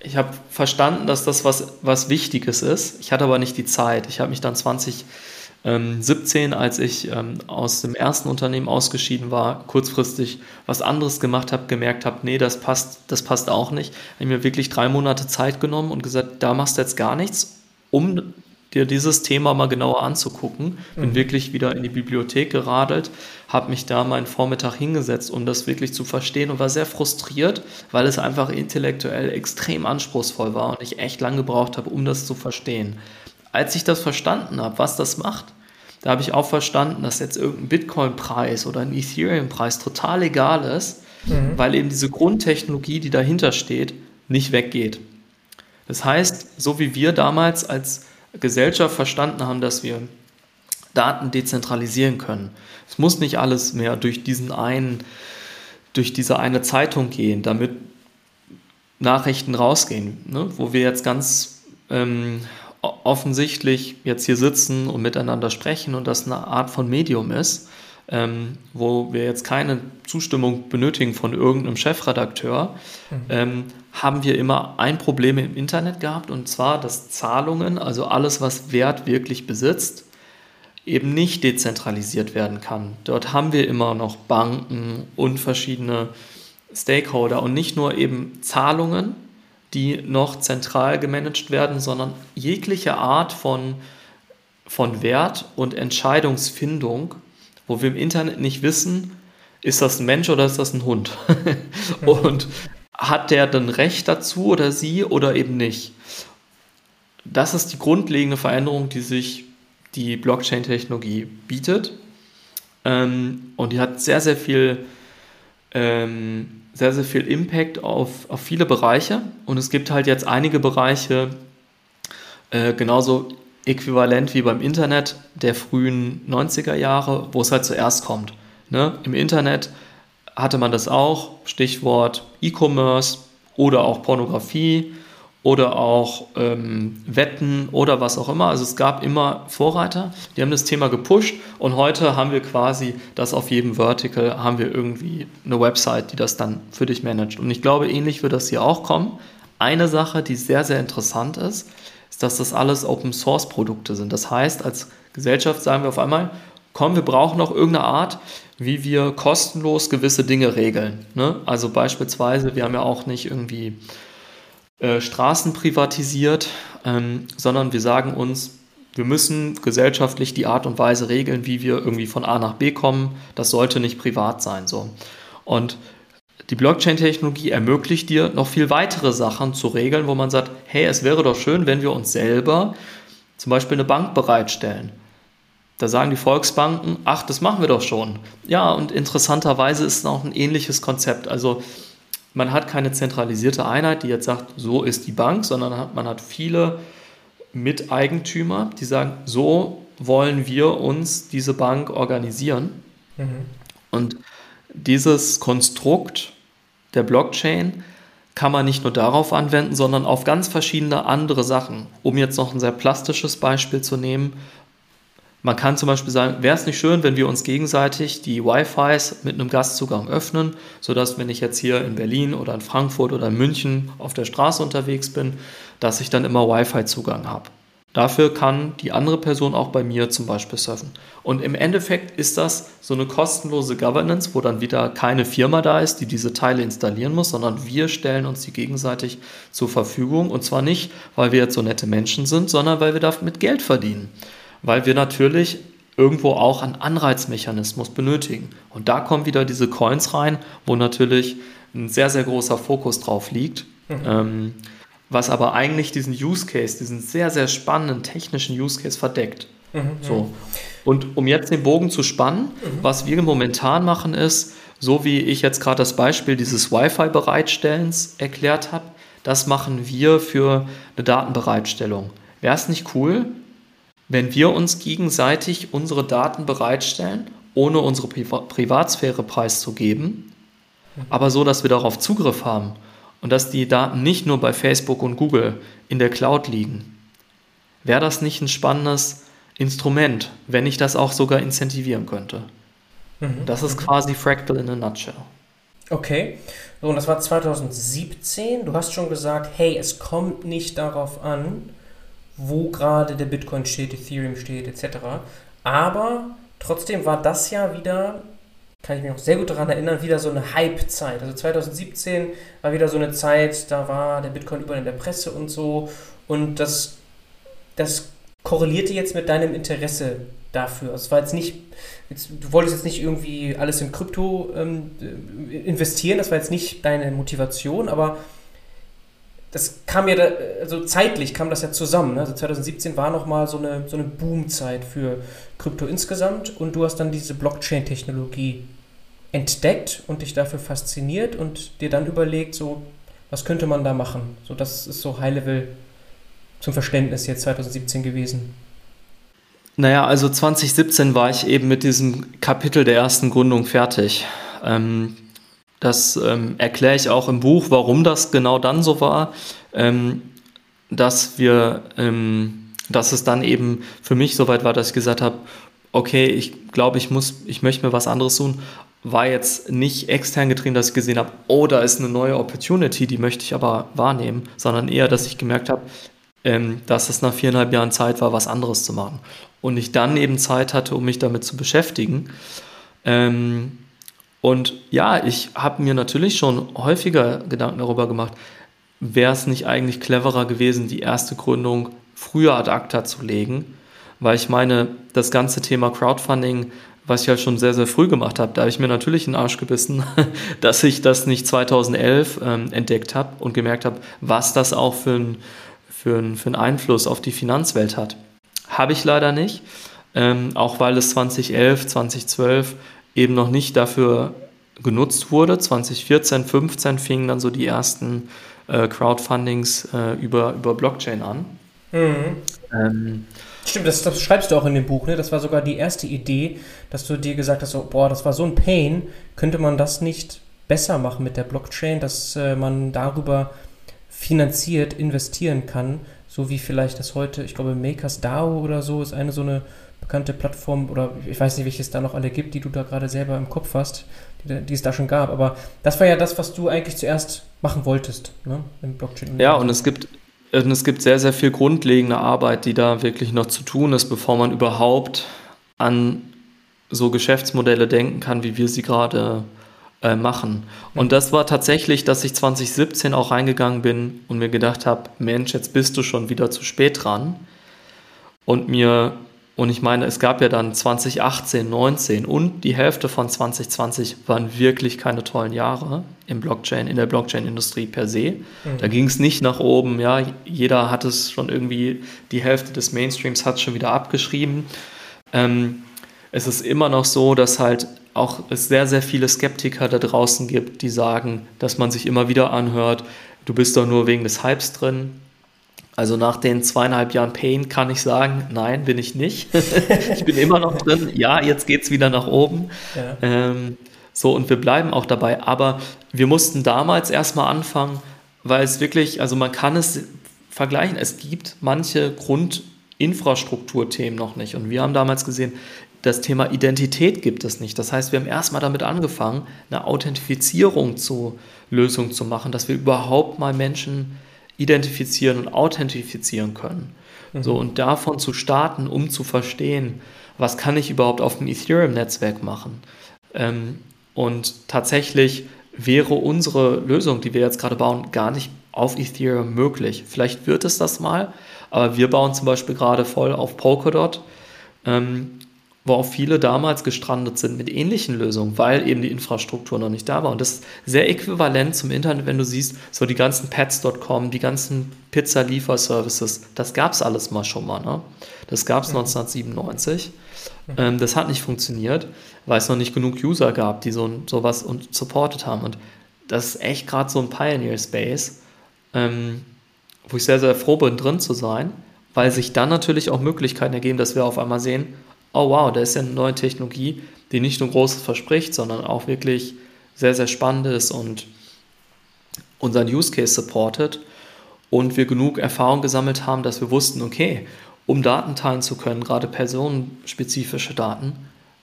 ich habe verstanden, dass das was, was Wichtiges ist. Ich hatte aber nicht die Zeit. Ich habe mich dann 20 ähm, 17, als ich ähm, aus dem ersten Unternehmen ausgeschieden war, kurzfristig was anderes gemacht habe, gemerkt habe, nee, das passt, das passt auch nicht. Habe mir wirklich drei Monate Zeit genommen und gesagt, da machst du jetzt gar nichts, um dir dieses Thema mal genauer anzugucken. Bin mhm. wirklich wieder in die Bibliothek geradelt, habe mich da meinen Vormittag hingesetzt, um das wirklich zu verstehen und war sehr frustriert, weil es einfach intellektuell extrem anspruchsvoll war und ich echt lange gebraucht habe, um das zu verstehen. Als ich das verstanden habe, was das macht, da habe ich auch verstanden, dass jetzt irgendein Bitcoin-Preis oder ein Ethereum-Preis total egal ist, mhm. weil eben diese Grundtechnologie, die dahinter steht, nicht weggeht. Das heißt, so wie wir damals als Gesellschaft verstanden haben, dass wir Daten dezentralisieren können. Es muss nicht alles mehr durch diesen einen, durch diese eine Zeitung gehen, damit Nachrichten rausgehen, ne? wo wir jetzt ganz ähm, offensichtlich jetzt hier sitzen und miteinander sprechen und das eine Art von Medium ist, ähm, wo wir jetzt keine Zustimmung benötigen von irgendeinem Chefredakteur, mhm. ähm, haben wir immer ein Problem im Internet gehabt und zwar, dass Zahlungen, also alles, was Wert wirklich besitzt, eben nicht dezentralisiert werden kann. Dort haben wir immer noch Banken und verschiedene Stakeholder und nicht nur eben Zahlungen, die noch zentral gemanagt werden, sondern jegliche Art von, von Wert und Entscheidungsfindung, wo wir im Internet nicht wissen, ist das ein Mensch oder ist das ein Hund? und hat der dann Recht dazu oder sie oder eben nicht? Das ist die grundlegende Veränderung, die sich die Blockchain-Technologie bietet. Ähm, und die hat sehr, sehr viel ähm, sehr, sehr viel Impact auf, auf viele Bereiche. Und es gibt halt jetzt einige Bereiche, äh, genauso äquivalent wie beim Internet der frühen 90er Jahre, wo es halt zuerst kommt. Ne? Im Internet hatte man das auch, Stichwort E-Commerce oder auch Pornografie oder auch ähm, Wetten oder was auch immer. Also es gab immer Vorreiter, die haben das Thema gepusht und heute haben wir quasi das auf jedem Vertical, haben wir irgendwie eine Website, die das dann für dich managt. Und ich glaube, ähnlich wird das hier auch kommen. Eine Sache, die sehr, sehr interessant ist, ist, dass das alles Open Source Produkte sind. Das heißt, als Gesellschaft sagen wir auf einmal, komm, wir brauchen noch irgendeine Art, wie wir kostenlos gewisse Dinge regeln. Ne? Also beispielsweise, wir haben ja auch nicht irgendwie äh, Straßen privatisiert, ähm, sondern wir sagen uns, wir müssen gesellschaftlich die Art und Weise regeln, wie wir irgendwie von A nach B kommen. Das sollte nicht privat sein. So. Und die Blockchain-Technologie ermöglicht dir noch viel weitere Sachen zu regeln, wo man sagt, hey, es wäre doch schön, wenn wir uns selber zum Beispiel eine Bank bereitstellen. Da sagen die Volksbanken, ach, das machen wir doch schon. Ja, und interessanterweise ist es auch ein ähnliches Konzept. Also man hat keine zentralisierte Einheit, die jetzt sagt, so ist die Bank, sondern man hat viele Miteigentümer, die sagen, so wollen wir uns diese Bank organisieren. Mhm. Und dieses Konstrukt der Blockchain kann man nicht nur darauf anwenden, sondern auf ganz verschiedene andere Sachen. Um jetzt noch ein sehr plastisches Beispiel zu nehmen, man kann zum Beispiel sagen, wäre es nicht schön, wenn wir uns gegenseitig die Wi-Fis mit einem Gastzugang öffnen, sodass wenn ich jetzt hier in Berlin oder in Frankfurt oder in München auf der Straße unterwegs bin, dass ich dann immer Wi-Fi-Zugang habe. Dafür kann die andere Person auch bei mir zum Beispiel surfen. Und im Endeffekt ist das so eine kostenlose Governance, wo dann wieder keine Firma da ist, die diese Teile installieren muss, sondern wir stellen uns die gegenseitig zur Verfügung. Und zwar nicht, weil wir jetzt so nette Menschen sind, sondern weil wir damit Geld verdienen weil wir natürlich irgendwo auch einen Anreizmechanismus benötigen. Und da kommen wieder diese Coins rein, wo natürlich ein sehr, sehr großer Fokus drauf liegt. Mhm. Ähm, was aber eigentlich diesen Use Case, diesen sehr, sehr spannenden technischen Use Case verdeckt. Mhm. So. Und um jetzt den Bogen zu spannen, mhm. was wir momentan machen ist, so wie ich jetzt gerade das Beispiel dieses Wi-Fi-Bereitstellens erklärt habe, das machen wir für eine Datenbereitstellung. Wäre es nicht cool, wenn wir uns gegenseitig unsere Daten bereitstellen, ohne unsere Priva Privatsphäre preiszugeben, aber so, dass wir darauf Zugriff haben und dass die Daten nicht nur bei Facebook und Google in der Cloud liegen. Wäre das nicht ein spannendes Instrument, wenn ich das auch sogar incentivieren könnte? Mhm. Das ist quasi Fractal in a nutshell. Okay, so, und das war 2017. Du hast schon gesagt, hey, es kommt nicht darauf an, wo gerade der Bitcoin steht, Ethereum steht, etc. Aber trotzdem war das ja wieder, kann ich mich noch sehr gut daran erinnern, wieder so eine Hype-Zeit. Also 2017 war wieder so eine Zeit, da war der Bitcoin überall in der Presse und so. Und das, das korrelierte jetzt mit deinem Interesse dafür. Es war jetzt nicht, jetzt, du wolltest jetzt nicht irgendwie alles in Krypto ähm, investieren, das war jetzt nicht deine Motivation, aber das kam ja, da, also zeitlich kam das ja zusammen. Ne? Also 2017 war nochmal so eine, so eine Boomzeit für Krypto insgesamt und du hast dann diese Blockchain-Technologie entdeckt und dich dafür fasziniert und dir dann überlegt, so, was könnte man da machen? So, das ist so High-Level zum Verständnis jetzt 2017 gewesen. Naja, also 2017 war ich eben mit diesem Kapitel der ersten Gründung fertig. Ähm, das ähm, erkläre ich auch im Buch, warum das genau dann so war, ähm, dass wir, ähm, dass es dann eben für mich so weit war, dass ich gesagt habe, okay, ich glaube, ich muss, ich möchte mir was anderes tun. War jetzt nicht extern getrieben, dass ich gesehen habe, oh, da ist eine neue Opportunity, die möchte ich aber wahrnehmen, sondern eher, dass ich gemerkt habe, ähm, dass es nach viereinhalb Jahren Zeit war, was anderes zu machen. Und ich dann eben Zeit hatte, um mich damit zu beschäftigen. Ähm, und ja, ich habe mir natürlich schon häufiger Gedanken darüber gemacht, wäre es nicht eigentlich cleverer gewesen, die erste Gründung früher ad acta zu legen, weil ich meine, das ganze Thema Crowdfunding, was ich ja schon sehr, sehr früh gemacht habe, da habe ich mir natürlich in den Arsch gebissen, dass ich das nicht 2011 ähm, entdeckt habe und gemerkt habe, was das auch für, ein, für, ein, für einen Einfluss auf die Finanzwelt hat. Habe ich leider nicht, ähm, auch weil es 2011, 2012 eben noch nicht dafür genutzt wurde. 2014, 2015 fingen dann so die ersten äh, Crowdfundings äh, über, über Blockchain an. Mhm. Ähm, Stimmt, das, das, schreibst du auch in dem Buch, ne? Das war sogar die erste Idee, dass du dir gesagt hast, so, boah, das war so ein Pain, könnte man das nicht besser machen mit der Blockchain, dass äh, man darüber finanziert investieren kann, so wie vielleicht das heute, ich glaube, MakersDAO oder so ist eine so eine bekannte Plattform oder ich weiß nicht, welches da noch alle gibt, die du da gerade selber im Kopf hast, die, die, es da schon gab. Aber das war ja das, was du eigentlich zuerst machen wolltest, ne? Im Blockchain. Ja, und es gibt und es gibt sehr, sehr viel grundlegende Arbeit, die da wirklich noch zu tun ist, bevor man überhaupt an so Geschäftsmodelle denken kann, wie wir sie gerade äh, machen. Und das war tatsächlich, dass ich 2017 auch reingegangen bin und mir gedacht habe, Mensch, jetzt bist du schon wieder zu spät dran. Und mir und ich meine, es gab ja dann 2018, 19 und die Hälfte von 2020 waren wirklich keine tollen Jahre im Blockchain, in der Blockchain-Industrie per se. Mhm. Da ging es nicht nach oben, ja, jeder hat es schon irgendwie, die Hälfte des Mainstreams hat es schon wieder abgeschrieben. Ähm, es ist immer noch so, dass halt auch es sehr, sehr viele Skeptiker da draußen gibt, die sagen, dass man sich immer wieder anhört, du bist doch nur wegen des Hypes drin. Also nach den zweieinhalb Jahren Pain kann ich sagen, nein, bin ich nicht. ich bin immer noch drin. Ja, jetzt geht es wieder nach oben. Ja. Ähm, so, und wir bleiben auch dabei. Aber wir mussten damals erstmal anfangen, weil es wirklich, also man kann es vergleichen. Es gibt manche Grundinfrastrukturthemen noch nicht. Und wir haben damals gesehen, das Thema Identität gibt es nicht. Das heißt, wir haben erstmal damit angefangen, eine Authentifizierung zu Lösung zu machen, dass wir überhaupt mal Menschen identifizieren und authentifizieren können. Mhm. So, und davon zu starten, um zu verstehen, was kann ich überhaupt auf dem Ethereum-Netzwerk machen. Ähm, und tatsächlich wäre unsere Lösung, die wir jetzt gerade bauen, gar nicht auf Ethereum möglich. Vielleicht wird es das mal, aber wir bauen zum Beispiel gerade voll auf Polkadot. Ähm, wo auch viele damals gestrandet sind mit ähnlichen Lösungen, weil eben die Infrastruktur noch nicht da war. Und das ist sehr äquivalent zum Internet, wenn du siehst, so die ganzen Pets.com, die ganzen Pizza-Lieferservices, das gab es alles mal schon mal. Ne? Das gab es mhm. 1997. Mhm. Ähm, das hat nicht funktioniert, weil es noch nicht genug User gab, die so sowas und supported haben. Und das ist echt gerade so ein Pioneer-Space, ähm, wo ich sehr, sehr froh bin, drin zu sein, weil sich dann natürlich auch Möglichkeiten ergeben, dass wir auf einmal sehen, oh wow, da ist ja eine neue Technologie, die nicht nur Großes verspricht, sondern auch wirklich sehr, sehr spannend ist und unseren Use Case supportet und wir genug Erfahrung gesammelt haben, dass wir wussten, okay, um Daten teilen zu können, gerade personenspezifische Daten,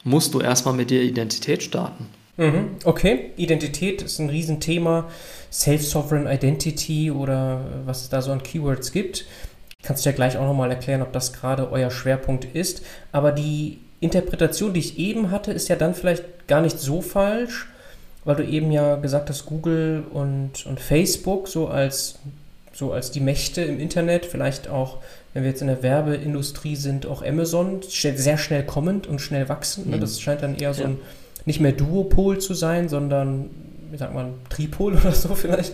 musst du erstmal mit der Identität starten. Mhm, okay, Identität ist ein Riesenthema. Self-Sovereign Identity oder was es da so an Keywords gibt. Kannst du ja gleich auch nochmal erklären, ob das gerade euer Schwerpunkt ist. Aber die Interpretation, die ich eben hatte, ist ja dann vielleicht gar nicht so falsch, weil du eben ja gesagt hast, Google und, und Facebook so als, so als die Mächte im Internet, vielleicht auch, wenn wir jetzt in der Werbeindustrie sind, auch Amazon, sehr schnell kommend und schnell wachsend. Ne? Mhm. Das scheint dann eher so ein nicht mehr Duopol zu sein, sondern wie sagt man, Tripol oder so vielleicht.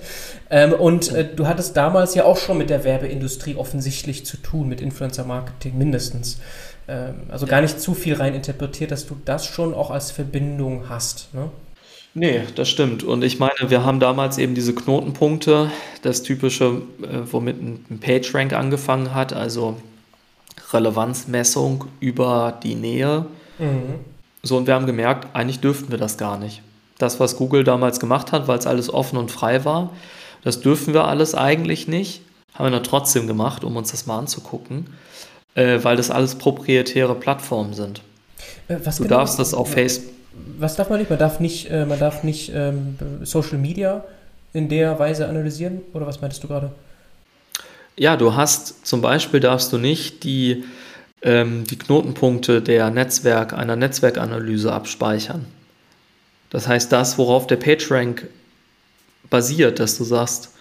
Ähm, und äh, du hattest damals ja auch schon mit der Werbeindustrie offensichtlich zu tun, mit Influencer-Marketing mindestens. Ähm, also gar nicht zu viel rein interpretiert, dass du das schon auch als Verbindung hast. Ne? Nee, das stimmt. Und ich meine, wir haben damals eben diese Knotenpunkte, das typische, äh, womit ein PageRank angefangen hat, also Relevanzmessung über die Nähe. Mhm. So, und wir haben gemerkt, eigentlich dürften wir das gar nicht das, was Google damals gemacht hat, weil es alles offen und frei war. Das dürfen wir alles eigentlich nicht. Haben wir dann trotzdem gemacht, um uns das mal anzugucken, äh, weil das alles proprietäre Plattformen sind. Äh, was du genau, darfst das auf Facebook. Was darf man nicht? Man darf nicht, äh, man darf nicht ähm, Social Media in der Weise analysieren? Oder was meintest du gerade? Ja, du hast zum Beispiel darfst du nicht die, ähm, die Knotenpunkte der Netzwerk, einer Netzwerkanalyse abspeichern. Das heißt, das, worauf der PageRank basiert, dass du sagst,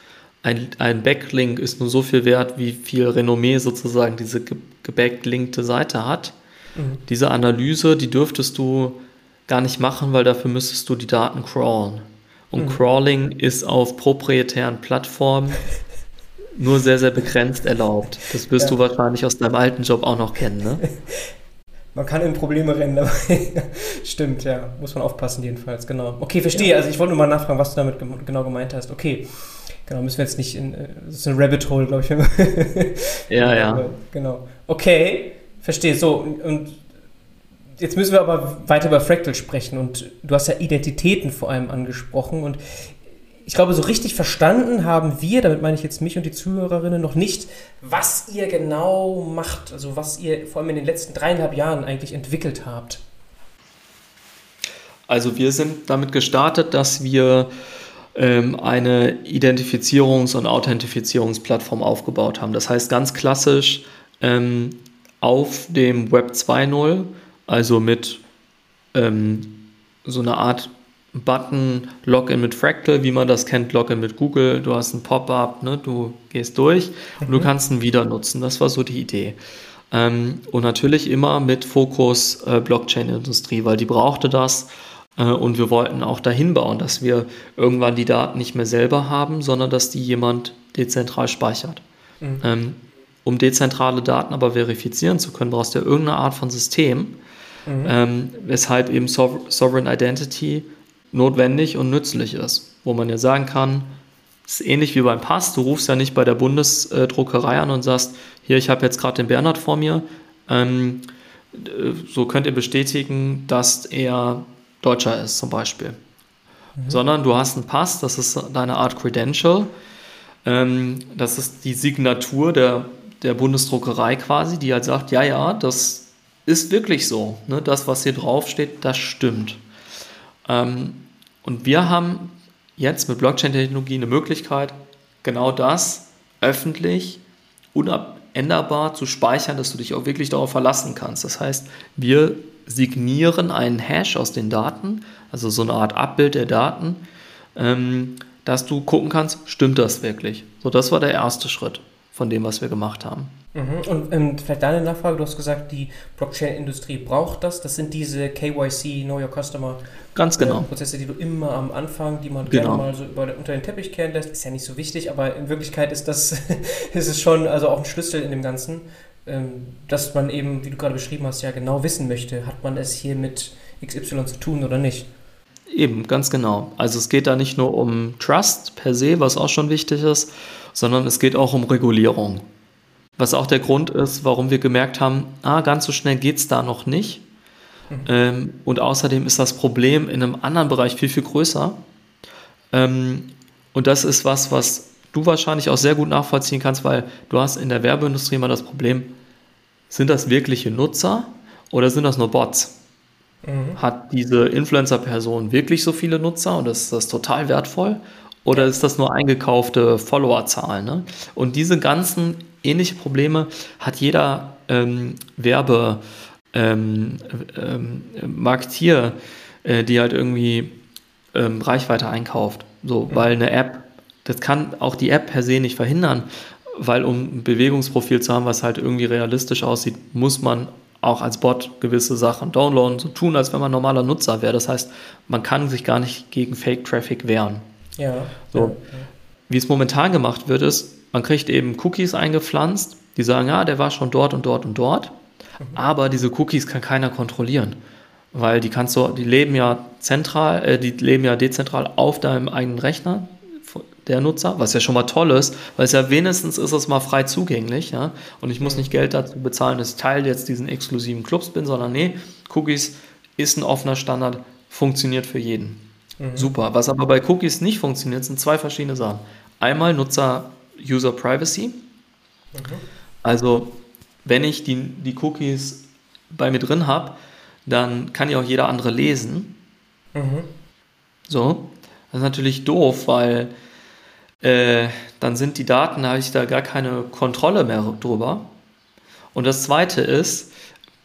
ein, ein Backlink ist nur so viel wert, wie viel Renommee sozusagen diese ge gebacklinkte Seite hat. Mhm. Diese Analyse, die dürftest du gar nicht machen, weil dafür müsstest du die Daten crawlen. Und mhm. Crawling ist auf proprietären Plattformen nur sehr, sehr begrenzt erlaubt. Das wirst ja. du wahrscheinlich aus deinem alten Job auch noch kennen, ne? man kann in Probleme rennen, aber stimmt, ja, muss man aufpassen jedenfalls, genau. Okay, verstehe, ja. also ich wollte nur mal nachfragen, was du damit genau gemeint hast. Okay, genau, müssen wir jetzt nicht in, äh, das ist ein Rabbit Hole, glaube ich. ja, ja. Genau, okay, verstehe, so, und jetzt müssen wir aber weiter über Fractal sprechen und du hast ja Identitäten vor allem angesprochen und ich glaube, so richtig verstanden haben wir, damit meine ich jetzt mich und die Zuhörerinnen, noch nicht, was ihr genau macht, also was ihr vor allem in den letzten dreieinhalb Jahren eigentlich entwickelt habt. Also wir sind damit gestartet, dass wir ähm, eine Identifizierungs- und Authentifizierungsplattform aufgebaut haben. Das heißt ganz klassisch ähm, auf dem Web 2.0, also mit ähm, so einer Art Button Login mit Fractal, wie man das kennt, Login mit Google. Du hast ein Pop-up, ne? du gehst durch und du mhm. kannst ihn wieder nutzen. Das war so die Idee. Ähm, und natürlich immer mit Fokus äh, Blockchain-Industrie, weil die brauchte das. Äh, und wir wollten auch dahin bauen, dass wir irgendwann die Daten nicht mehr selber haben, sondern dass die jemand dezentral speichert. Mhm. Ähm, um dezentrale Daten aber verifizieren zu können, brauchst du ja irgendeine Art von System, mhm. ähm, weshalb eben Sovereign Identity notwendig und nützlich ist. Wo man ja sagen kann, ist ähnlich wie beim Pass, du rufst ja nicht bei der Bundesdruckerei an und sagst, hier, ich habe jetzt gerade den Bernhard vor mir, ähm, so könnt ihr bestätigen, dass er Deutscher ist zum Beispiel. Mhm. Sondern du hast einen Pass, das ist deine Art Credential, ähm, das ist die Signatur der, der Bundesdruckerei quasi, die halt sagt, ja, ja, das ist wirklich so. Ne? Das, was hier draufsteht, das stimmt. Ähm, und wir haben jetzt mit Blockchain-Technologie eine Möglichkeit, genau das öffentlich, unabänderbar zu speichern, dass du dich auch wirklich darauf verlassen kannst. Das heißt, wir signieren einen Hash aus den Daten, also so eine Art Abbild der Daten, ähm, dass du gucken kannst, stimmt das wirklich? So, das war der erste Schritt von dem, was wir gemacht haben. Mhm. Und ähm, vielleicht deine Nachfrage, du hast gesagt, die Blockchain-Industrie braucht das. Das sind diese KYC, Know Your Customer Ganz genau. Äh, Prozesse, die du immer am Anfang, die man genau. gerne mal so über, unter den Teppich kehren lässt, ist ja nicht so wichtig, aber in Wirklichkeit ist das ist es schon also auch ein Schlüssel in dem Ganzen, ähm, dass man eben, wie du gerade beschrieben hast, ja genau wissen möchte, hat man es hier mit XY zu tun oder nicht. Eben, ganz genau. Also es geht da nicht nur um Trust per se, was auch schon wichtig ist, sondern es geht auch um Regulierung. Was auch der Grund ist, warum wir gemerkt haben, ah, ganz so schnell geht es da noch nicht. Mhm. Ähm, und außerdem ist das Problem in einem anderen Bereich viel, viel größer. Ähm, und das ist was, was du wahrscheinlich auch sehr gut nachvollziehen kannst, weil du hast in der Werbeindustrie immer das Problem, sind das wirkliche Nutzer oder sind das nur Bots? Mhm. Hat diese Influencer-Person wirklich so viele Nutzer und ist das total wertvoll? Oder ist das nur eingekaufte Followerzahlen? Ne? Und diese ganzen ähnliche Probleme hat jeder ähm, Werbe ähm, ähm, Marktier, äh, die halt irgendwie ähm, Reichweite einkauft. So, mhm. weil eine App, das kann auch die App per se nicht verhindern, weil um ein Bewegungsprofil zu haben, was halt irgendwie realistisch aussieht, muss man auch als Bot gewisse Sachen downloaden, so tun, als wenn man normaler Nutzer wäre. Das heißt, man kann sich gar nicht gegen Fake-Traffic wehren. Ja. So. Ja. Wie es momentan gemacht wird, ist, man kriegt eben Cookies eingepflanzt, die sagen, ja, der war schon dort und dort und dort. Mhm. Aber diese Cookies kann keiner kontrollieren, weil die kannst du, die leben ja zentral, äh, die leben ja dezentral auf deinem eigenen Rechner der Nutzer, was ja schon mal toll ist, weil es ja wenigstens ist es mal frei zugänglich, ja, und ich muss mhm. nicht Geld dazu bezahlen, dass ich Teil jetzt diesen exklusiven Clubs bin, sondern nee, Cookies ist ein offener Standard, funktioniert für jeden. Mhm. Super. Was aber bei Cookies nicht funktioniert, sind zwei verschiedene Sachen. Einmal Nutzer User Privacy. Mhm. Also, wenn ich die, die Cookies bei mir drin habe, dann kann ja auch jeder andere lesen. Mhm. So, das ist natürlich doof, weil äh, dann sind die Daten, da habe ich da gar keine Kontrolle mehr drüber. Und das zweite ist,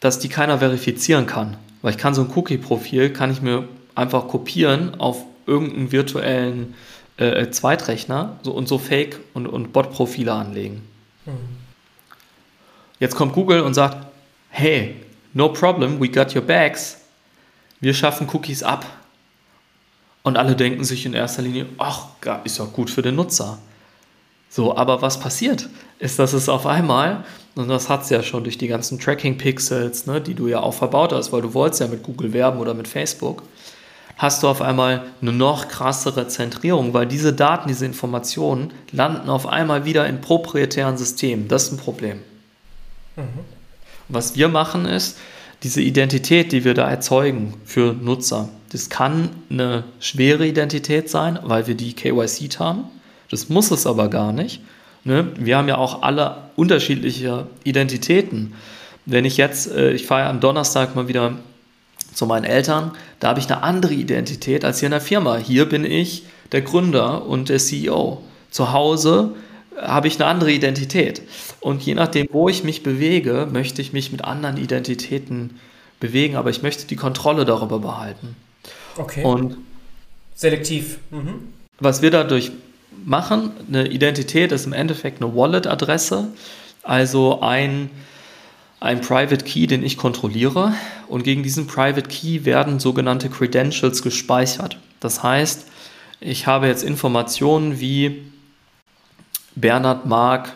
dass die keiner verifizieren kann. Weil ich kann so ein Cookie-Profil, kann ich mir einfach kopieren auf irgendeinen virtuellen äh, Zweitrechner so, und so Fake- und, und Bot-Profile anlegen. Mhm. Jetzt kommt Google und sagt, hey, no problem, we got your bags. Wir schaffen Cookies ab. Und alle denken sich in erster Linie, ach, ist ja gut für den Nutzer. So, aber was passiert, ist, dass es auf einmal, und das hat es ja schon durch die ganzen Tracking-Pixels, ne, die du ja auch verbaut hast, weil du wolltest ja mit Google werben oder mit Facebook, hast du auf einmal eine noch krassere Zentrierung, weil diese Daten, diese Informationen landen auf einmal wieder in proprietären Systemen. Das ist ein Problem. Mhm. Was wir machen ist, diese Identität, die wir da erzeugen für Nutzer, das kann eine schwere Identität sein, weil wir die KYC haben. Das muss es aber gar nicht. Ne? Wir haben ja auch alle unterschiedliche Identitäten. Wenn ich jetzt, äh, ich fahre am Donnerstag mal wieder zu meinen Eltern, da habe ich eine andere Identität als hier in der Firma. Hier bin ich der Gründer und der CEO. Zu Hause habe ich eine andere Identität. Und je nachdem, wo ich mich bewege, möchte ich mich mit anderen Identitäten bewegen, aber ich möchte die Kontrolle darüber behalten. Okay. Und selektiv. Mhm. Was wir dadurch machen, eine Identität ist im Endeffekt eine Wallet-Adresse, also ein, ein Private Key, den ich kontrolliere. Und gegen diesen Private Key werden sogenannte Credentials gespeichert. Das heißt, ich habe jetzt Informationen wie Bernhard mag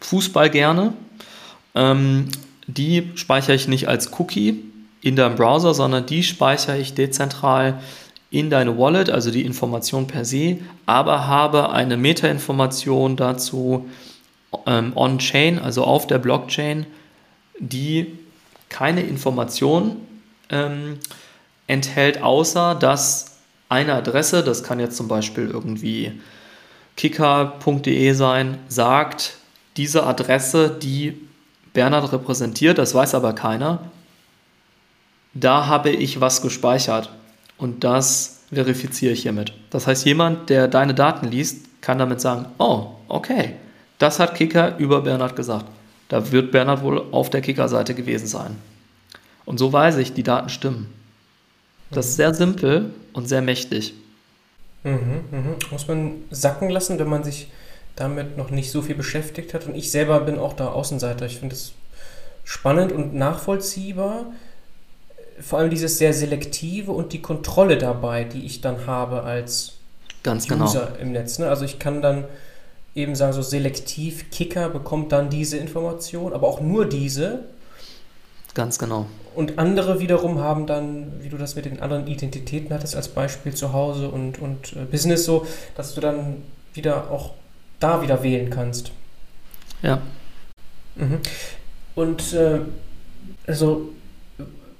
Fußball gerne. Ähm, die speichere ich nicht als Cookie in deinem Browser, sondern die speichere ich dezentral in deine Wallet, also die Information per se, aber habe eine Metainformation dazu ähm, on-chain, also auf der Blockchain, die keine Information ähm, enthält, außer dass eine Adresse, das kann jetzt zum Beispiel irgendwie kicker.de sein, sagt, diese Adresse, die Bernhard repräsentiert, das weiß aber keiner, da habe ich was gespeichert und das verifiziere ich hiermit. Das heißt, jemand, der deine Daten liest, kann damit sagen, oh, okay, das hat Kicker über Bernhard gesagt. Da wird Bernhard wohl auf der Kicker-Seite gewesen sein. Und so weiß ich, die Daten stimmen. Das ist sehr simpel und sehr mächtig. Mhm, mhm. Muss man sacken lassen, wenn man sich damit noch nicht so viel beschäftigt hat. Und ich selber bin auch da Außenseiter. Ich finde es spannend und nachvollziehbar. Vor allem dieses sehr selektive und die Kontrolle dabei, die ich dann habe als Ganz genau. User genau. im Netz. Ne? Also ich kann dann eben sagen, so selektiv, Kicker bekommt dann diese Information, aber auch nur diese. Ganz genau. Und andere wiederum haben dann, wie du das mit den anderen Identitäten hattest, als Beispiel zu Hause und, und äh, Business so, dass du dann wieder auch da wieder wählen kannst. Ja. Mhm. Und äh, also,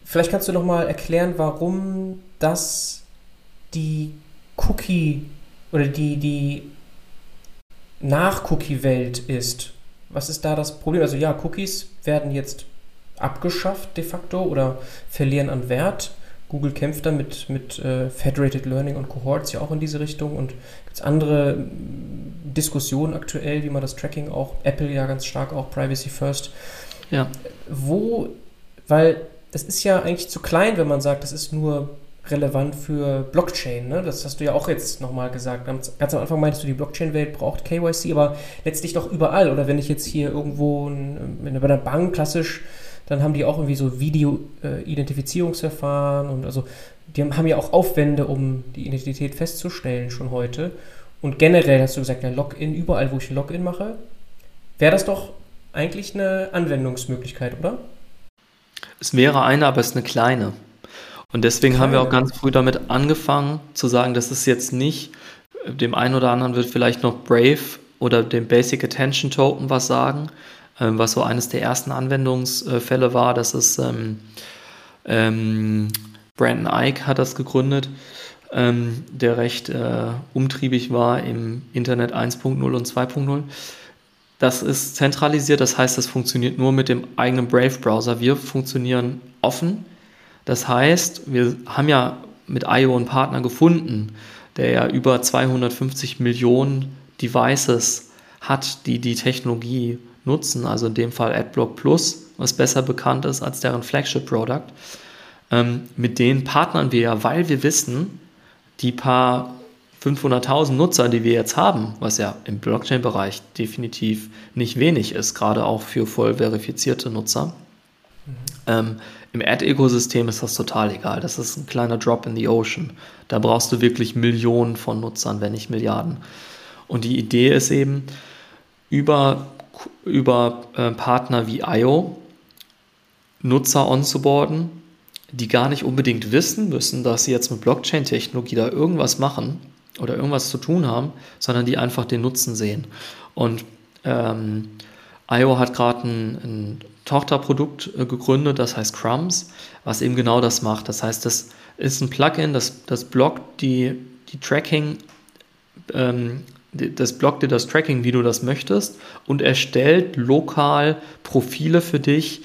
vielleicht kannst du noch mal erklären, warum das die Cookie oder die, die Nach-Cookie-Welt ist. Was ist da das Problem? Also ja, Cookies werden jetzt abgeschafft de facto oder verlieren an Wert. Google kämpft da mit, mit äh, Federated Learning und Cohorts ja auch in diese Richtung und gibt es andere Diskussionen aktuell, wie man das Tracking auch, Apple ja ganz stark auch Privacy First. Ja. Wo, weil das ist ja eigentlich zu klein, wenn man sagt, das ist nur relevant für Blockchain. Ne? Das hast du ja auch jetzt nochmal gesagt. Ganz, am Anfang meintest du, die Blockchain-Welt braucht KYC, aber letztlich doch überall. Oder wenn ich jetzt hier irgendwo in, in, bei einer Bank klassisch dann haben die auch irgendwie so Video-Identifizierungsverfahren und also die haben, ja auch Aufwände, um die Identität festzustellen schon heute. Und generell hast du gesagt, ja, Login, überall, wo ich ein Login mache, wäre das doch eigentlich eine Anwendungsmöglichkeit, oder? Es wäre eine, aber es ist eine kleine. Und deswegen haben wir auch ganz früh damit angefangen zu sagen, dass es jetzt nicht, dem einen oder anderen wird vielleicht noch Brave oder dem Basic Attention Token was sagen, ähm, was so eines der ersten Anwendungsfälle war. Das ist ähm, ähm, Brandon Ike hat das gegründet, ähm, der recht äh, umtriebig war im Internet 1.0 und 2.0. Das ist zentralisiert, das heißt, das funktioniert nur mit dem eigenen Brave-Browser. Wir funktionieren offen. Das heißt, wir haben ja mit IO einen Partner gefunden, der ja über 250 Millionen Devices hat, die die Technologie nutzen, also in dem Fall AdBlock Plus, was besser bekannt ist als deren Flagship-Product. Ähm, mit denen partnern wir ja, weil wir wissen, die paar 500.000 Nutzer, die wir jetzt haben, was ja im Blockchain-Bereich definitiv nicht wenig ist, gerade auch für voll verifizierte Nutzer. Mhm. Ähm, Im Ad-Ökosystem ist das total egal. Das ist ein kleiner Drop in the Ocean. Da brauchst du wirklich Millionen von Nutzern, wenn nicht Milliarden. Und die Idee ist eben, über, über äh, Partner wie IO Nutzer onzuboarden, die gar nicht unbedingt wissen müssen, dass sie jetzt mit Blockchain-Technologie da irgendwas machen oder irgendwas zu tun haben, sondern die einfach den Nutzen sehen. Und ähm, IO hat gerade ein, ein, Tochterprodukt äh, gegründet, das heißt Crumbs, was eben genau das macht. Das heißt, das ist ein Plugin, das, das blockt die, die Tracking, ähm, das blockt dir das Tracking, wie du das möchtest und erstellt lokal Profile für dich,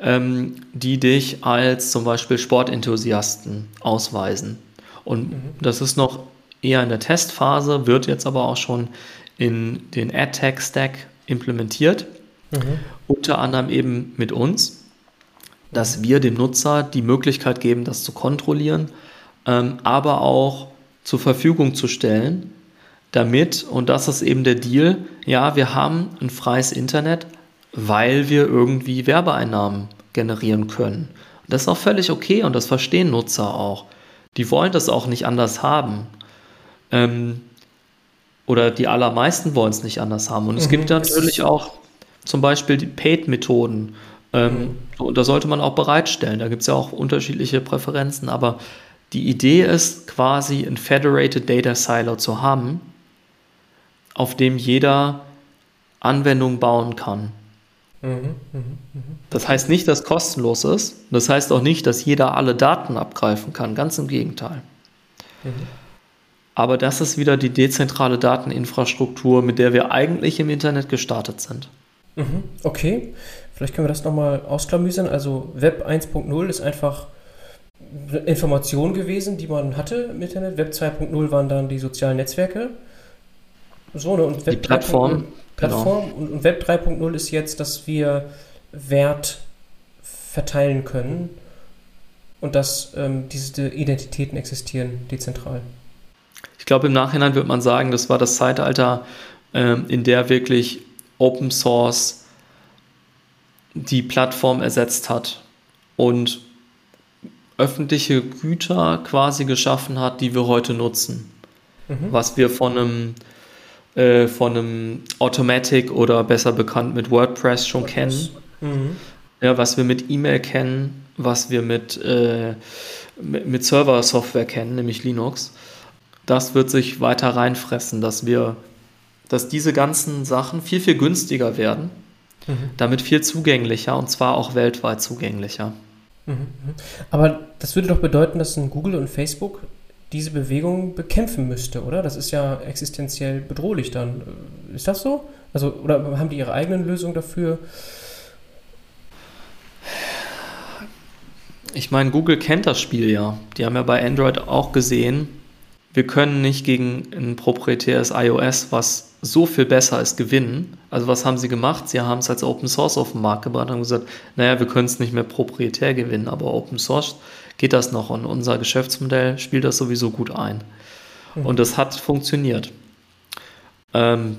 ähm, die dich als zum Beispiel Sportenthusiasten ausweisen. Und mhm. das ist noch eher in der Testphase, wird jetzt aber auch schon in den AdTech-Stack implementiert. Mhm. Unter anderem eben mit uns, dass wir dem Nutzer die Möglichkeit geben, das zu kontrollieren, ähm, aber auch zur Verfügung zu stellen, damit, und das ist eben der Deal, ja, wir haben ein freies Internet, weil wir irgendwie Werbeeinnahmen generieren können. Und das ist auch völlig okay und das verstehen Nutzer auch. Die wollen das auch nicht anders haben. Ähm, oder die allermeisten wollen es nicht anders haben. Und es mhm. gibt natürlich auch zum Beispiel die Paid-Methoden. Ähm, mhm. da sollte man auch bereitstellen. Da gibt es ja auch unterschiedliche Präferenzen. Aber die Idee ist quasi ein Federated Data Silo zu haben, auf dem jeder Anwendung bauen kann. Mhm, mh, mh. Das heißt nicht, dass es kostenlos ist. Das heißt auch nicht, dass jeder alle Daten abgreifen kann. Ganz im Gegenteil. Mhm. Aber das ist wieder die dezentrale Dateninfrastruktur, mit der wir eigentlich im Internet gestartet sind. Mhm, okay, vielleicht können wir das nochmal ausklamüsern. Also Web 1.0 ist einfach Information gewesen, die man hatte im Internet. Web 2.0 waren dann die sozialen Netzwerke. So, ne? Und Web die Plattform. Plattform. Genau. Und, und Web 3.0 ist jetzt, dass wir Wert verteilen können und dass ähm, diese Identitäten existieren dezentral. Ich glaube, im Nachhinein wird man sagen, das war das Zeitalter, ähm, in der wirklich Open Source die Plattform ersetzt hat und öffentliche Güter quasi geschaffen hat, die wir heute nutzen. Mhm. Was wir von einem äh, von einem Automatic oder besser bekannt mit WordPress schon WordPress. kennen. Mhm. Ja, was wir mit E-Mail kennen, was wir mit, äh, mit, mit Server-Software kennen, nämlich Linux. Das wird sich weiter reinfressen, dass wir, dass diese ganzen Sachen viel, viel günstiger werden, mhm. damit viel zugänglicher und zwar auch weltweit zugänglicher. Mhm. mhm. Aber das würde doch bedeuten, dass ein Google und Facebook diese Bewegung bekämpfen müsste, oder? Das ist ja existenziell bedrohlich dann. Ist das so? Also, oder haben die ihre eigenen Lösungen dafür? Ich meine, Google kennt das Spiel ja. Die haben ja bei Android auch gesehen, wir können nicht gegen ein proprietäres iOS, was so viel besser ist, gewinnen. Also was haben sie gemacht? Sie haben es als Open Source auf den Markt gebracht und haben gesagt, naja, wir können es nicht mehr proprietär gewinnen, aber Open Source geht das noch und unser Geschäftsmodell spielt das sowieso gut ein. Mhm. Und das hat funktioniert. Ähm,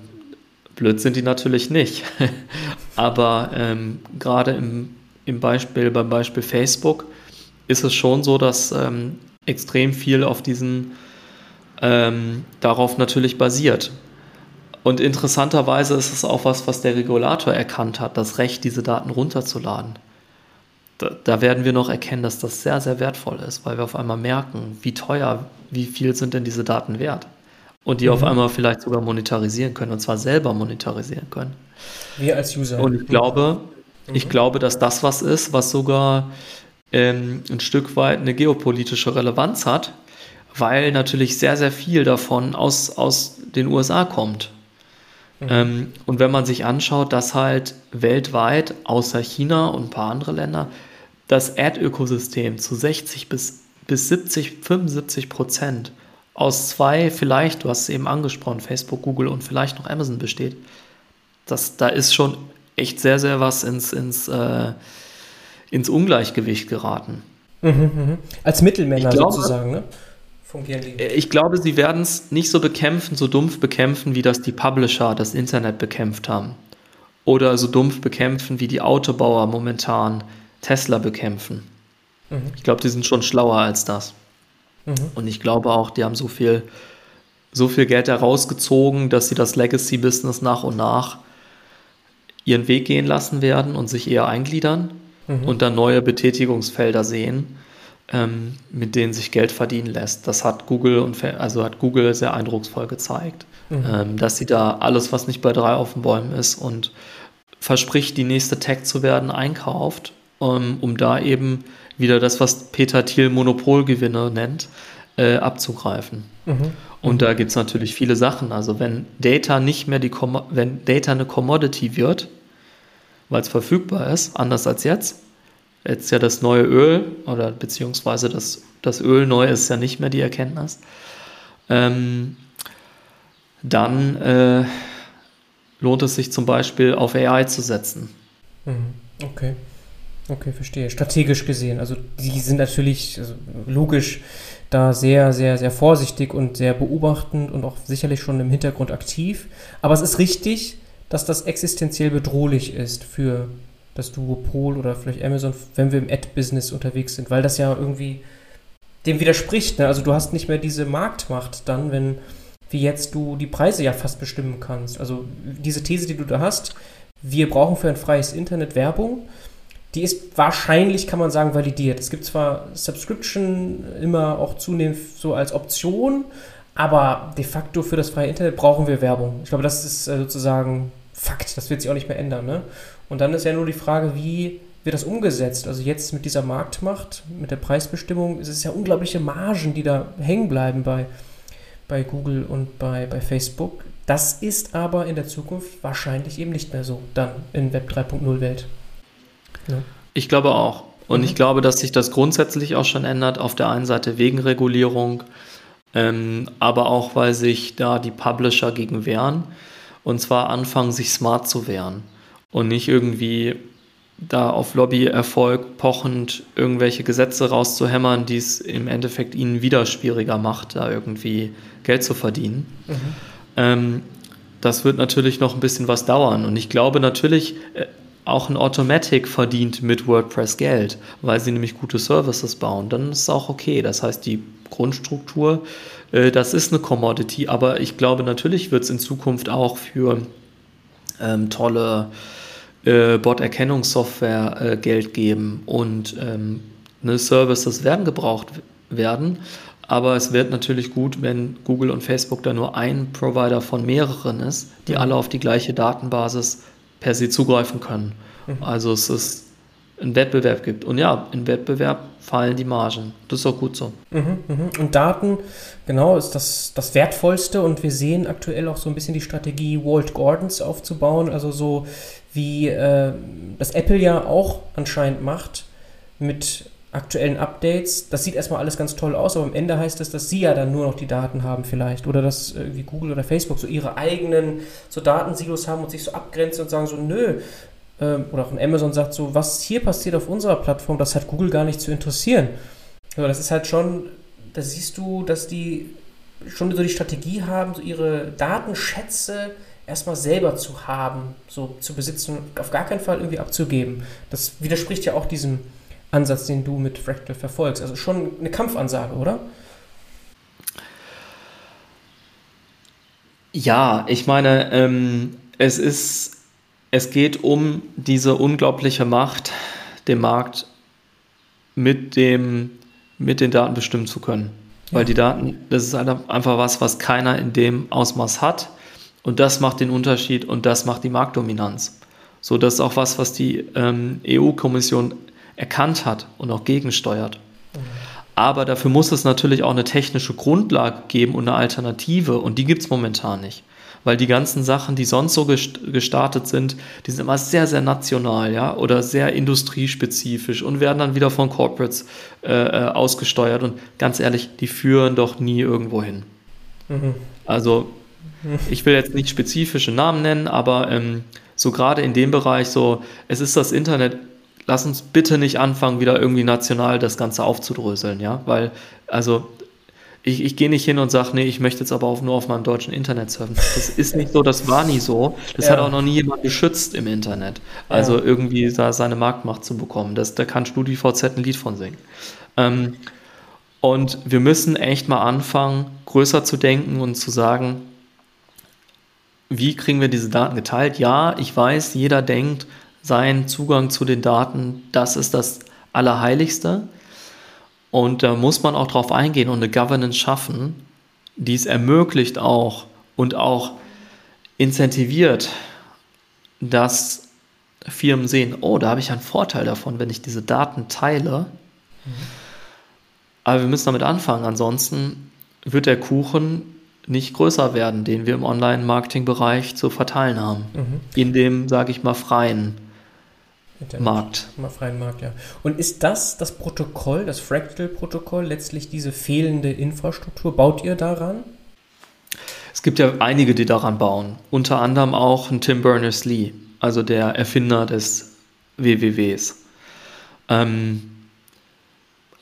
blöd sind die natürlich nicht. Aber ähm, gerade im, im Beispiel, beim Beispiel Facebook ist es schon so, dass ähm, extrem viel auf diesen ähm, darauf natürlich basiert. Und interessanterweise ist es auch was, was der Regulator erkannt hat, das Recht, diese Daten runterzuladen da, da, werden wir noch erkennen, dass das sehr, sehr wertvoll ist, weil wir auf einmal merken, wie teuer, wie viel sind denn diese Daten wert. Und die mhm. auf einmal vielleicht sogar monetarisieren können, und zwar selber monetarisieren können. Wir als User. Und ich glaube, mhm. ich glaube, dass das was ist, was sogar ähm, ein Stück weit eine geopolitische Relevanz hat, weil natürlich sehr, sehr viel davon aus, aus den USA kommt. Mhm. Ähm, und wenn man sich anschaut, dass halt weltweit, außer China und ein paar andere Länder, das Erdökosystem zu 60 bis, bis 70, 75 Prozent aus zwei, vielleicht, du hast es eben angesprochen, Facebook, Google und vielleicht noch Amazon besteht, das, da ist schon echt sehr, sehr was ins, ins, äh, ins Ungleichgewicht geraten. Mhm, mh. Als Mittelmänner glaube, sozusagen, ne? Fungieren die. Äh, ich glaube, sie werden es nicht so bekämpfen, so dumpf bekämpfen, wie das die Publisher das Internet bekämpft haben. Oder so dumpf bekämpfen, wie die Autobauer momentan Tesla bekämpfen. Mhm. Ich glaube, die sind schon schlauer als das. Mhm. Und ich glaube auch, die haben so viel so viel Geld herausgezogen, dass sie das Legacy-Business nach und nach ihren Weg gehen lassen werden und sich eher eingliedern mhm. und dann neue Betätigungsfelder sehen, ähm, mit denen sich Geld verdienen lässt. Das hat Google und also hat Google sehr eindrucksvoll gezeigt, mhm. ähm, dass sie da alles, was nicht bei drei auf den Bäumen ist und verspricht, die nächste Tech zu werden, einkauft, um, um da eben wieder das, was Peter Thiel Monopolgewinne nennt, äh, abzugreifen. Mhm. Und da gibt es natürlich viele Sachen. Also wenn Data nicht mehr die wenn Data eine Commodity wird, weil es verfügbar ist, anders als jetzt. Jetzt ja das neue Öl oder beziehungsweise das, das Öl neu ist ja nicht mehr die Erkenntnis. Ähm, dann äh, lohnt es sich zum Beispiel auf AI zu setzen. Mhm. Okay. Okay, verstehe. Strategisch gesehen. Also die sind natürlich also logisch da sehr, sehr, sehr vorsichtig und sehr beobachtend und auch sicherlich schon im Hintergrund aktiv. Aber es ist richtig, dass das existenziell bedrohlich ist für das Duopol oder vielleicht Amazon, wenn wir im Ad-Business unterwegs sind, weil das ja irgendwie dem widerspricht. Ne? Also du hast nicht mehr diese Marktmacht dann, wenn wie jetzt du die Preise ja fast bestimmen kannst. Also diese These, die du da hast, wir brauchen für ein freies Internet Werbung, die ist wahrscheinlich, kann man sagen, validiert. Es gibt zwar Subscription immer auch zunehmend so als Option, aber de facto für das freie Internet brauchen wir Werbung. Ich glaube, das ist äh, sozusagen Fakt. Das wird sich auch nicht mehr ändern. Ne? Und dann ist ja nur die Frage, wie wird das umgesetzt? Also jetzt mit dieser Marktmacht, mit der Preisbestimmung, ist es ja unglaubliche Margen, die da hängen bleiben bei, bei Google und bei, bei Facebook. Das ist aber in der Zukunft wahrscheinlich eben nicht mehr so, dann in Web 3.0 Welt. Ja. Ich glaube auch. Und mhm. ich glaube, dass sich das grundsätzlich auch schon ändert. Auf der einen Seite wegen Regulierung, ähm, aber auch, weil sich da die Publisher gegen wehren. Und zwar anfangen, sich smart zu wehren. Und nicht irgendwie da auf Lobbyerfolg pochend irgendwelche Gesetze rauszuhämmern, die es im Endeffekt ihnen wieder schwieriger macht, da irgendwie Geld zu verdienen. Mhm. Ähm, das wird natürlich noch ein bisschen was dauern. Und ich glaube natürlich, äh, auch ein Automatic verdient mit WordPress Geld, weil sie nämlich gute Services bauen. Dann ist es auch okay. Das heißt, die Grundstruktur, äh, das ist eine Commodity, aber ich glaube, natürlich wird es in Zukunft auch für ähm, tolle äh, Bot-Erkennungssoftware äh, Geld geben und ähm, ne, Services werden gebraucht werden. Aber es wird natürlich gut, wenn Google und Facebook da nur ein Provider von mehreren ist, die mhm. alle auf die gleiche Datenbasis per se zugreifen können. Mhm. Also es ist einen Wettbewerb gibt. Und ja, im Wettbewerb fallen die Margen. Das ist auch gut so. Mhm, mhm. Und Daten, genau, ist das, das Wertvollste. Und wir sehen aktuell auch so ein bisschen die Strategie, Walled Gardens aufzubauen. Also so wie äh, das Apple ja auch anscheinend macht mit aktuellen Updates. Das sieht erstmal alles ganz toll aus, aber am Ende heißt das, dass sie ja dann nur noch die Daten haben vielleicht oder dass irgendwie Google oder Facebook so ihre eigenen so Datensilos haben und sich so abgrenzen und sagen so, nö, ähm, oder auch ein Amazon sagt so, was hier passiert auf unserer Plattform, das hat Google gar nicht zu interessieren. Aber das ist halt schon, da siehst du, dass die schon so die Strategie haben, so ihre Datenschätze erstmal selber zu haben, so zu besitzen und auf gar keinen Fall irgendwie abzugeben. Das widerspricht ja auch diesem Ansatz, den du mit Fractal verfolgst. Also schon eine Kampfansage, oder? Ja, ich meine, ähm, es ist, es geht um diese unglaubliche Macht, den Markt mit dem, mit den Daten bestimmen zu können. Ja. Weil die Daten, das ist einfach was, was keiner in dem Ausmaß hat. Und das macht den Unterschied und das macht die Marktdominanz. So, das ist auch was, was die ähm, EU-Kommission erkannt hat und auch gegensteuert. Aber dafür muss es natürlich auch eine technische Grundlage geben und eine Alternative und die gibt es momentan nicht. Weil die ganzen Sachen, die sonst so gestartet sind, die sind immer sehr, sehr national, ja, oder sehr industriespezifisch und werden dann wieder von Corporates äh, äh ausgesteuert. Und ganz ehrlich, die führen doch nie irgendwo hin. Mhm. Also, ich will jetzt nicht spezifische Namen nennen, aber ähm, so gerade in dem Bereich, so, es ist das Internet lass uns bitte nicht anfangen, wieder irgendwie national das Ganze aufzudröseln, ja, weil, also, ich, ich gehe nicht hin und sage, nee, ich möchte jetzt aber auch nur auf meinem deutschen Internet surfen. Das ist nicht so, das war nie so. Das ja. hat auch noch nie jemand geschützt im Internet. Also ja. irgendwie da seine Marktmacht zu bekommen. Das, da kann StudiVZ ein Lied von singen. Ähm, Und wir müssen echt mal anfangen, größer zu denken und zu sagen, wie kriegen wir diese Daten geteilt? Ja, ich weiß, jeder denkt, sein Zugang zu den Daten, das ist das Allerheiligste. Und da muss man auch drauf eingehen und eine Governance schaffen, die es ermöglicht auch und auch incentiviert, dass Firmen sehen, oh, da habe ich einen Vorteil davon, wenn ich diese Daten teile. Mhm. Aber wir müssen damit anfangen, ansonsten wird der Kuchen nicht größer werden, den wir im Online-Marketing-Bereich zu verteilen haben. Mhm. In dem, sage ich mal, freien Internet. Markt. Mal freien Markt, ja. Und ist das das Protokoll, das Fractal-Protokoll, letztlich diese fehlende Infrastruktur? Baut ihr daran? Es gibt ja einige, die daran bauen. Unter anderem auch ein Tim Berners-Lee, also der Erfinder des WWWs. Ähm,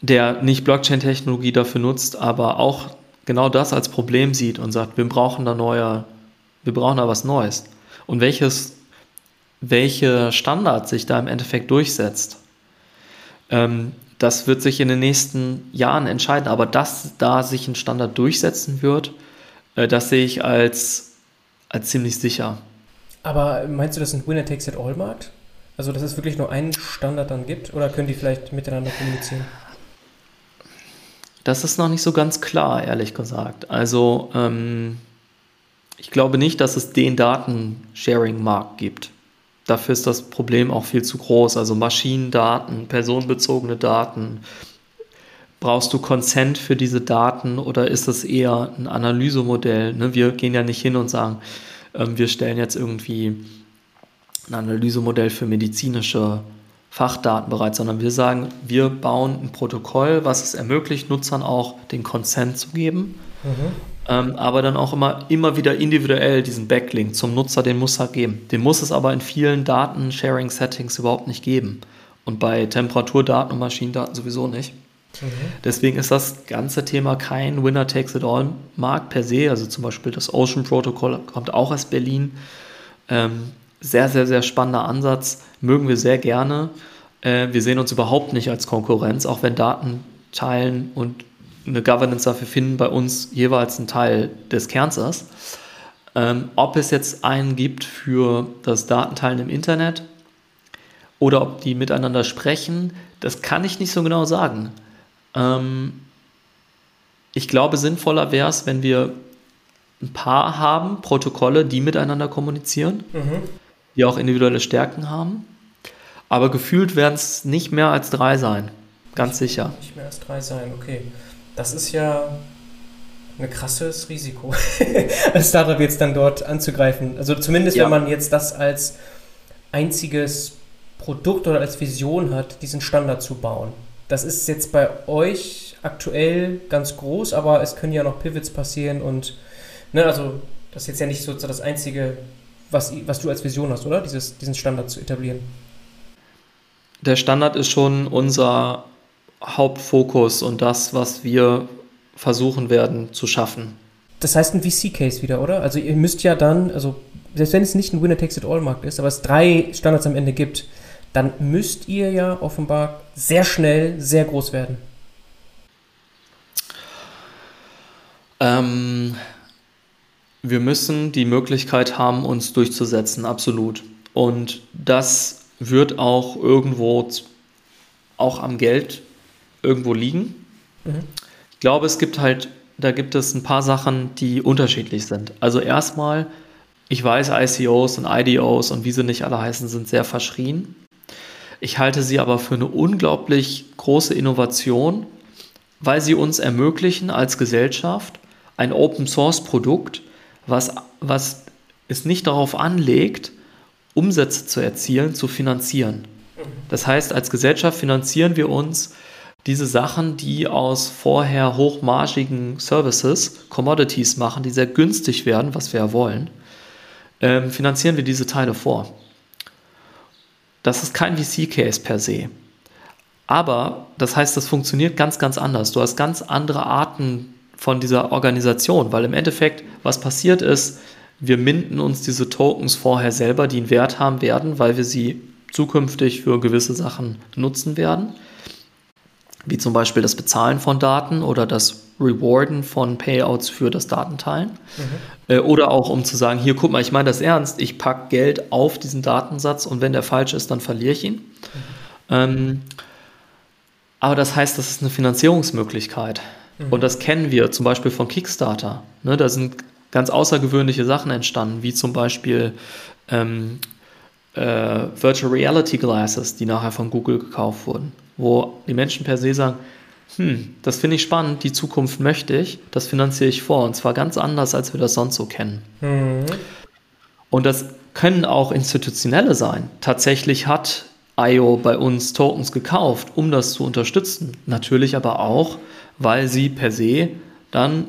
der nicht Blockchain-Technologie dafür nutzt, aber auch genau das als Problem sieht und sagt, wir brauchen da neue, wir brauchen da was Neues. Und welches, welche Standard sich da im Endeffekt durchsetzt, ähm, das wird sich in den nächsten Jahren entscheiden. Aber dass da sich ein Standard durchsetzen wird, äh, das sehe ich als, als ziemlich sicher. Aber meinst du, das ist ein Winner-Takes-it-all-Markt? Also, dass es wirklich nur einen Standard dann gibt? Oder können die vielleicht miteinander kommunizieren? Das ist noch nicht so ganz klar, ehrlich gesagt. Also ähm, ich glaube nicht, dass es den Datensharing-Markt gibt. Dafür ist das Problem auch viel zu groß. Also Maschinendaten, personenbezogene Daten. Brauchst du Consent für diese Daten oder ist es eher ein Analysemodell? Ne? Wir gehen ja nicht hin und sagen, ähm, wir stellen jetzt irgendwie ein Analysemodell für medizinische Fachdaten bereits, sondern wir sagen, wir bauen ein Protokoll, was es ermöglicht, Nutzern auch den Consent zu geben, mhm. ähm, aber dann auch immer, immer wieder individuell diesen Backlink zum Nutzer, den muss er geben. Den muss es aber in vielen Daten-Sharing-Settings überhaupt nicht geben und bei Temperaturdaten und Maschinendaten sowieso nicht. Mhm. Deswegen ist das ganze Thema kein Winner-Takes-it-all-Markt per se. Also zum Beispiel das Ocean-Protokoll kommt auch aus Berlin. Ähm, sehr, sehr, sehr spannender Ansatz, mögen wir sehr gerne. Äh, wir sehen uns überhaupt nicht als Konkurrenz, auch wenn Daten teilen und eine Governance dafür finden bei uns jeweils ein Teil des Kerns ist. Ähm, ob es jetzt einen gibt für das Datenteilen im Internet oder ob die miteinander sprechen, das kann ich nicht so genau sagen. Ähm, ich glaube, sinnvoller wäre es, wenn wir ein paar haben, Protokolle, die miteinander kommunizieren. Mhm die auch individuelle Stärken haben. Aber gefühlt werden es nicht mehr als drei sein. Ganz sicher. Nicht mehr als drei sein, okay. Das ist ja ein krasses Risiko, als Startup jetzt dann dort anzugreifen. Also zumindest, ja. wenn man jetzt das als einziges Produkt oder als Vision hat, diesen Standard zu bauen. Das ist jetzt bei euch aktuell ganz groß, aber es können ja noch Pivots passieren und, ne, also das ist jetzt ja nicht so das einzige was, was du als Vision hast, oder? Dieses, diesen Standard zu etablieren. Der Standard ist schon unser Hauptfokus und das, was wir versuchen werden zu schaffen. Das heißt ein VC-Case wieder, oder? Also ihr müsst ja dann, also selbst wenn es nicht ein Winner-Takes-it-all-Markt ist, aber es drei Standards am Ende gibt, dann müsst ihr ja offenbar sehr schnell sehr groß werden. Ähm, wir müssen die Möglichkeit haben, uns durchzusetzen, absolut. Und das wird auch irgendwo, auch am Geld irgendwo liegen. Mhm. Ich glaube, es gibt halt, da gibt es ein paar Sachen, die unterschiedlich sind. Also erstmal, ich weiß, ICOs und IDOs und wie sie nicht alle heißen, sind sehr verschrien. Ich halte sie aber für eine unglaublich große Innovation, weil sie uns ermöglichen, als Gesellschaft ein Open-Source-Produkt was, was es nicht darauf anlegt, Umsätze zu erzielen, zu finanzieren. Das heißt, als Gesellschaft finanzieren wir uns diese Sachen, die aus vorher hochmargigen Services Commodities machen, die sehr günstig werden, was wir ja wollen, ähm, finanzieren wir diese Teile vor. Das ist kein VC-Case per se. Aber das heißt, das funktioniert ganz, ganz anders. Du hast ganz andere Arten von dieser Organisation, weil im Endeffekt, was passiert ist, wir minden uns diese Tokens vorher selber, die einen Wert haben werden, weil wir sie zukünftig für gewisse Sachen nutzen werden. wie zum Beispiel das Bezahlen von Daten oder das Rewarden von Payouts für das Datenteilen. Mhm. Äh, oder auch um zu sagen, hier guck mal, ich meine das ernst, ich packe Geld auf diesen Datensatz und wenn der falsch ist, dann verliere ich ihn. Mhm. Ähm, aber das heißt, das ist eine Finanzierungsmöglichkeit. Mhm. Und das kennen wir zum Beispiel von Kickstarter. Ne, da sind ganz außergewöhnliche Sachen entstanden, wie zum Beispiel ähm, äh, Virtual Reality Glasses, die nachher von Google gekauft wurden, wo die Menschen per se sagen, hm, das finde ich spannend, die Zukunft möchte ich, das finanziere ich vor. Und zwar ganz anders, als wir das sonst so kennen. Mhm. Und das können auch institutionelle sein. Tatsächlich hat IO bei uns Tokens gekauft, um das zu unterstützen. Natürlich aber auch, weil sie per se dann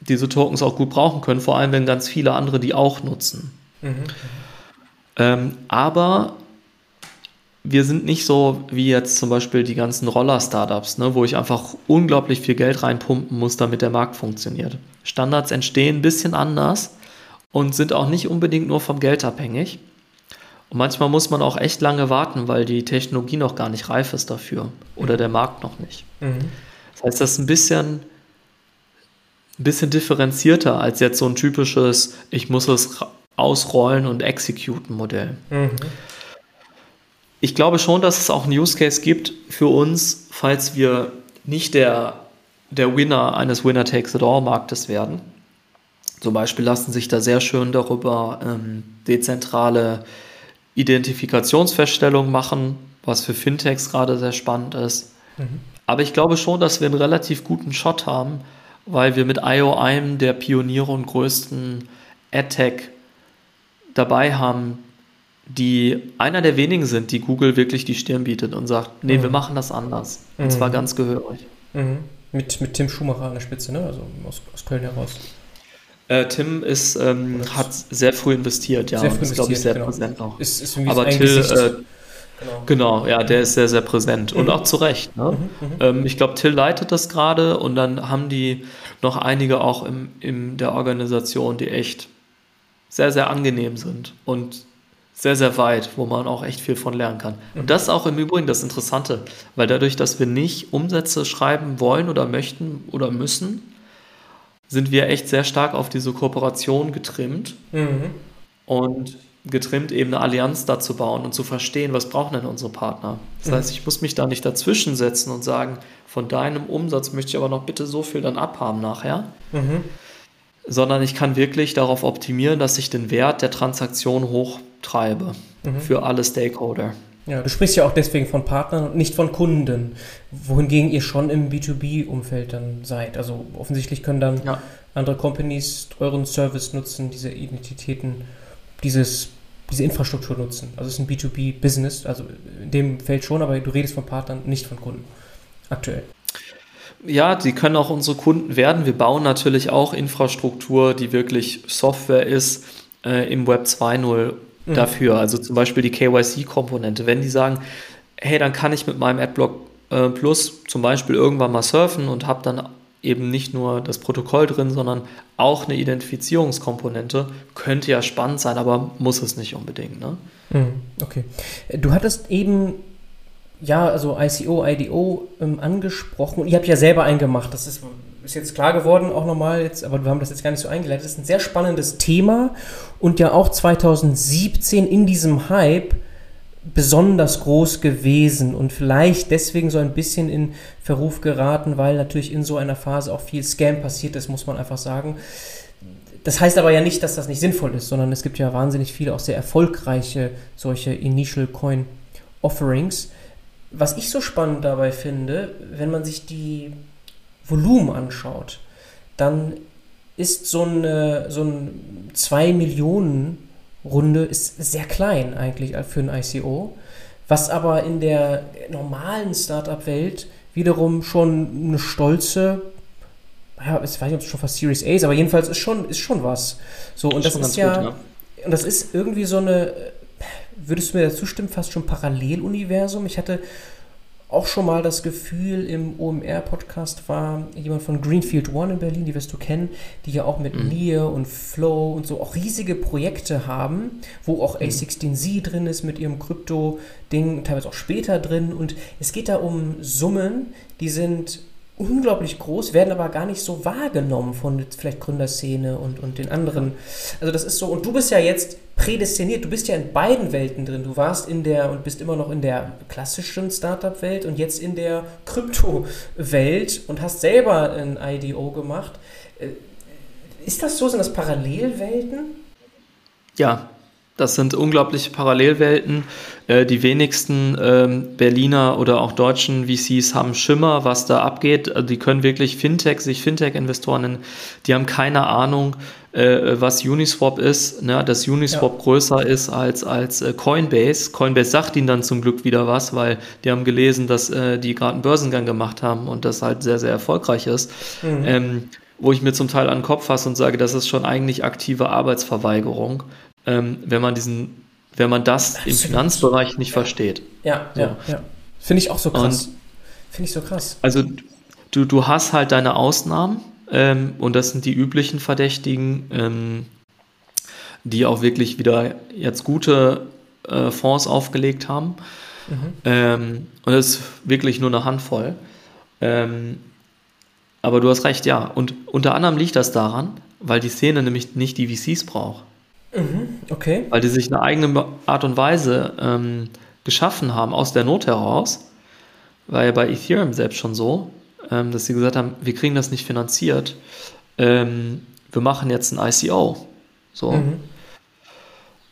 diese Tokens auch gut brauchen können, vor allem wenn ganz viele andere die auch nutzen. Mhm. Ähm, aber wir sind nicht so wie jetzt zum Beispiel die ganzen Roller-Startups, ne, wo ich einfach unglaublich viel Geld reinpumpen muss, damit der Markt funktioniert. Standards entstehen ein bisschen anders und sind auch nicht unbedingt nur vom Geld abhängig. Und manchmal muss man auch echt lange warten, weil die Technologie noch gar nicht reif ist dafür oder der Markt noch nicht. Mhm. Das heißt, das ist ein bisschen, ein bisschen differenzierter als jetzt so ein typisches, ich muss es ausrollen und executen Modell. Mhm ich glaube schon, dass es auch einen Use Case gibt für uns, falls wir nicht der, der Winner eines Winner-Takes-it-all-Marktes werden. Zum Beispiel lassen sich da sehr schön darüber ähm, dezentrale Identifikationsfeststellungen machen, was für Fintechs gerade sehr spannend ist. Mhm. Aber ich glaube schon, dass wir einen relativ guten Shot haben, weil wir mit IO einem der Pioniere und größten AdTech dabei haben, die einer der wenigen sind, die Google wirklich die Stirn bietet und sagt, nee, mhm. wir machen das anders. Und mhm. zwar ganz gehörig. Mhm. Mit, mit Tim Schumacher an der Spitze, ne? Also aus, aus Köln heraus. Äh, Tim ist, ähm, hat sehr früh investiert, ja. Sehr früh ist, glaube ich, sehr genau. präsent auch. Ist, ist Aber Till, äh, genau. genau. ja, der ist sehr, sehr präsent. Und mhm. auch zu Recht. Ne? Mhm, mhm. Ähm, ich glaube, Till leitet das gerade und dann haben die noch einige auch im, in der Organisation, die echt sehr, sehr angenehm sind und sehr, sehr weit, wo man auch echt viel von lernen kann. Und das ist auch im Übrigen das Interessante, weil dadurch, dass wir nicht Umsätze schreiben wollen oder möchten oder müssen, sind wir echt sehr stark auf diese Kooperation getrimmt mhm. und getrimmt, eben eine Allianz dazu bauen und zu verstehen, was brauchen denn unsere Partner. Das mhm. heißt, ich muss mich da nicht dazwischen setzen und sagen, von deinem Umsatz möchte ich aber noch bitte so viel dann abhaben nachher. Mhm. Sondern ich kann wirklich darauf optimieren, dass ich den Wert der Transaktion hoch treibe mhm. für alle Stakeholder. Ja, du sprichst ja auch deswegen von Partnern und nicht von Kunden, wohingegen ihr schon im B2B-Umfeld dann seid. Also offensichtlich können dann ja. andere Companies euren Service nutzen, diese Identitäten, dieses, diese Infrastruktur nutzen. Also es ist ein B2B-Business, also in dem Feld schon, aber du redest von Partnern, nicht von Kunden. Aktuell. Ja, die können auch unsere Kunden werden. Wir bauen natürlich auch Infrastruktur, die wirklich Software ist äh, im Web 2.0 mhm. dafür. Also zum Beispiel die KYC-Komponente. Wenn die sagen, hey, dann kann ich mit meinem Adblock äh, Plus zum Beispiel irgendwann mal surfen und habe dann eben nicht nur das Protokoll drin, sondern auch eine Identifizierungskomponente. Könnte ja spannend sein, aber muss es nicht unbedingt. Ne? Mhm, okay. Du hattest eben ja, also ICO, IDO ähm, angesprochen. ihr habt ja selber einen gemacht. Das ist ist jetzt klar geworden auch nochmal, jetzt, aber wir haben das jetzt gar nicht so eingeleitet. Das ist ein sehr spannendes Thema und ja auch 2017 in diesem Hype besonders groß gewesen und vielleicht deswegen so ein bisschen in Verruf geraten, weil natürlich in so einer Phase auch viel Scam passiert ist, muss man einfach sagen. Das heißt aber ja nicht, dass das nicht sinnvoll ist, sondern es gibt ja wahnsinnig viele auch sehr erfolgreiche solche Initial Coin Offerings. Was ich so spannend dabei finde, wenn man sich die Volumen anschaut, dann ist so eine, so ein 2 Millionen Runde ist sehr klein eigentlich für ein ICO, was aber in der normalen Startup-Welt wiederum schon eine stolze, ja, ich weiß nicht, ob es schon fast Series A ist, aber jedenfalls ist schon, ist schon was. So, und das, das ist ja, gut, ja, und das ist irgendwie so eine, würdest du mir dazu stimmen, fast schon Paralleluniversum. Ich hatte auch schon mal das Gefühl im OMR-Podcast war, jemand von Greenfield One in Berlin, die wirst du kennen, die ja auch mit mhm. Nier und Flow und so auch riesige Projekte haben, wo auch mhm. A16Z drin ist mit ihrem Krypto-Ding, teilweise auch später drin. Und es geht da um Summen, die sind unglaublich groß, werden aber gar nicht so wahrgenommen von vielleicht Gründerszene und, und den anderen. Also das ist so, und du bist ja jetzt prädestiniert, du bist ja in beiden Welten drin. Du warst in der und bist immer noch in der klassischen Startup-Welt und jetzt in der Krypto-Welt und hast selber ein IDO gemacht. Äh, ist das so? Sind das Parallelwelten? Ja, das sind unglaubliche Parallelwelten. Äh, die wenigsten ähm, Berliner oder auch deutschen VCs haben Schimmer, was da abgeht. Also die können wirklich Fintech, sich Fintech-Investoren nennen. Die haben keine Ahnung, äh, was Uniswap ist, ne? dass Uniswap ja. größer ist als, als äh, Coinbase. Coinbase sagt ihnen dann zum Glück wieder was, weil die haben gelesen, dass äh, die gerade einen Börsengang gemacht haben und das halt sehr, sehr erfolgreich ist. Mhm. Ähm, wo ich mir zum Teil an den Kopf fasse und sage, das ist schon eigentlich aktive Arbeitsverweigerung ähm, wenn man diesen, wenn man das im Finanzbereich nicht versteht. Ja, so. ja, ja. Finde ich auch so krass. Finde ich so krass. Also du, du hast halt deine Ausnahmen ähm, und das sind die üblichen Verdächtigen, ähm, die auch wirklich wieder jetzt gute äh, Fonds aufgelegt haben. Mhm. Ähm, und das ist wirklich nur eine Handvoll. Ähm, aber du hast recht, ja. Und unter anderem liegt das daran, weil die Szene nämlich nicht die VCs braucht. Mhm, okay. Weil die sich eine eigene Art und Weise ähm, geschaffen haben aus der Not heraus. War ja bei Ethereum selbst schon so, ähm, dass sie gesagt haben, wir kriegen das nicht finanziert. Ähm, wir machen jetzt ein ICO. So. Mhm.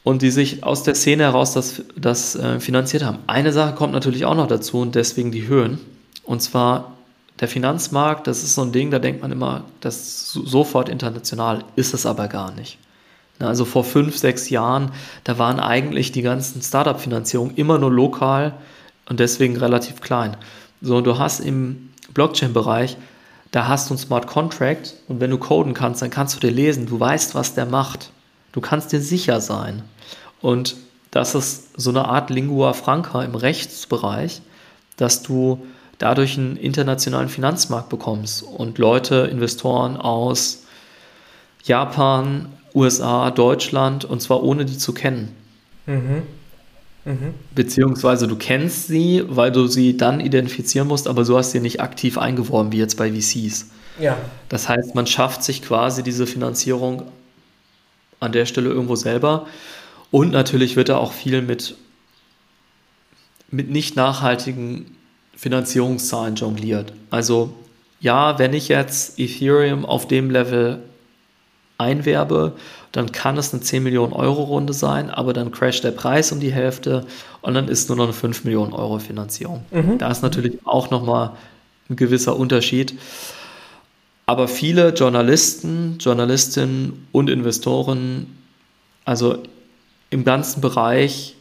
Und die sich aus der Szene heraus das, das äh, finanziert haben. Eine Sache kommt natürlich auch noch dazu und deswegen die Höhen. Und zwar der Finanzmarkt, das ist so ein Ding, da denkt man immer, das ist sofort international, ist es aber gar nicht. Also vor fünf, sechs Jahren, da waren eigentlich die ganzen Startup-Finanzierungen immer nur lokal und deswegen relativ klein. So, du hast im Blockchain-Bereich, da hast du ein Smart Contract und wenn du coden kannst, dann kannst du dir lesen, du weißt, was der macht. Du kannst dir sicher sein. Und das ist so eine Art Lingua Franca im Rechtsbereich, dass du dadurch einen internationalen Finanzmarkt bekommst und Leute, Investoren aus Japan, USA, Deutschland und zwar ohne die zu kennen. Mhm. Mhm. Beziehungsweise du kennst sie, weil du sie dann identifizieren musst, aber so hast du sie nicht aktiv eingeworben, wie jetzt bei VCs. Ja. Das heißt, man schafft sich quasi diese Finanzierung an der Stelle irgendwo selber. Und natürlich wird da auch viel mit, mit nicht nachhaltigen Finanzierungszahlen jongliert. Also ja, wenn ich jetzt Ethereum auf dem Level einwerbe, dann kann es eine 10 Millionen Euro Runde sein, aber dann crasht der Preis um die Hälfte und dann ist nur noch eine 5 Millionen Euro Finanzierung. Mhm. Da ist natürlich auch nochmal ein gewisser Unterschied. Aber viele Journalisten, Journalistinnen und Investoren, also im ganzen Bereich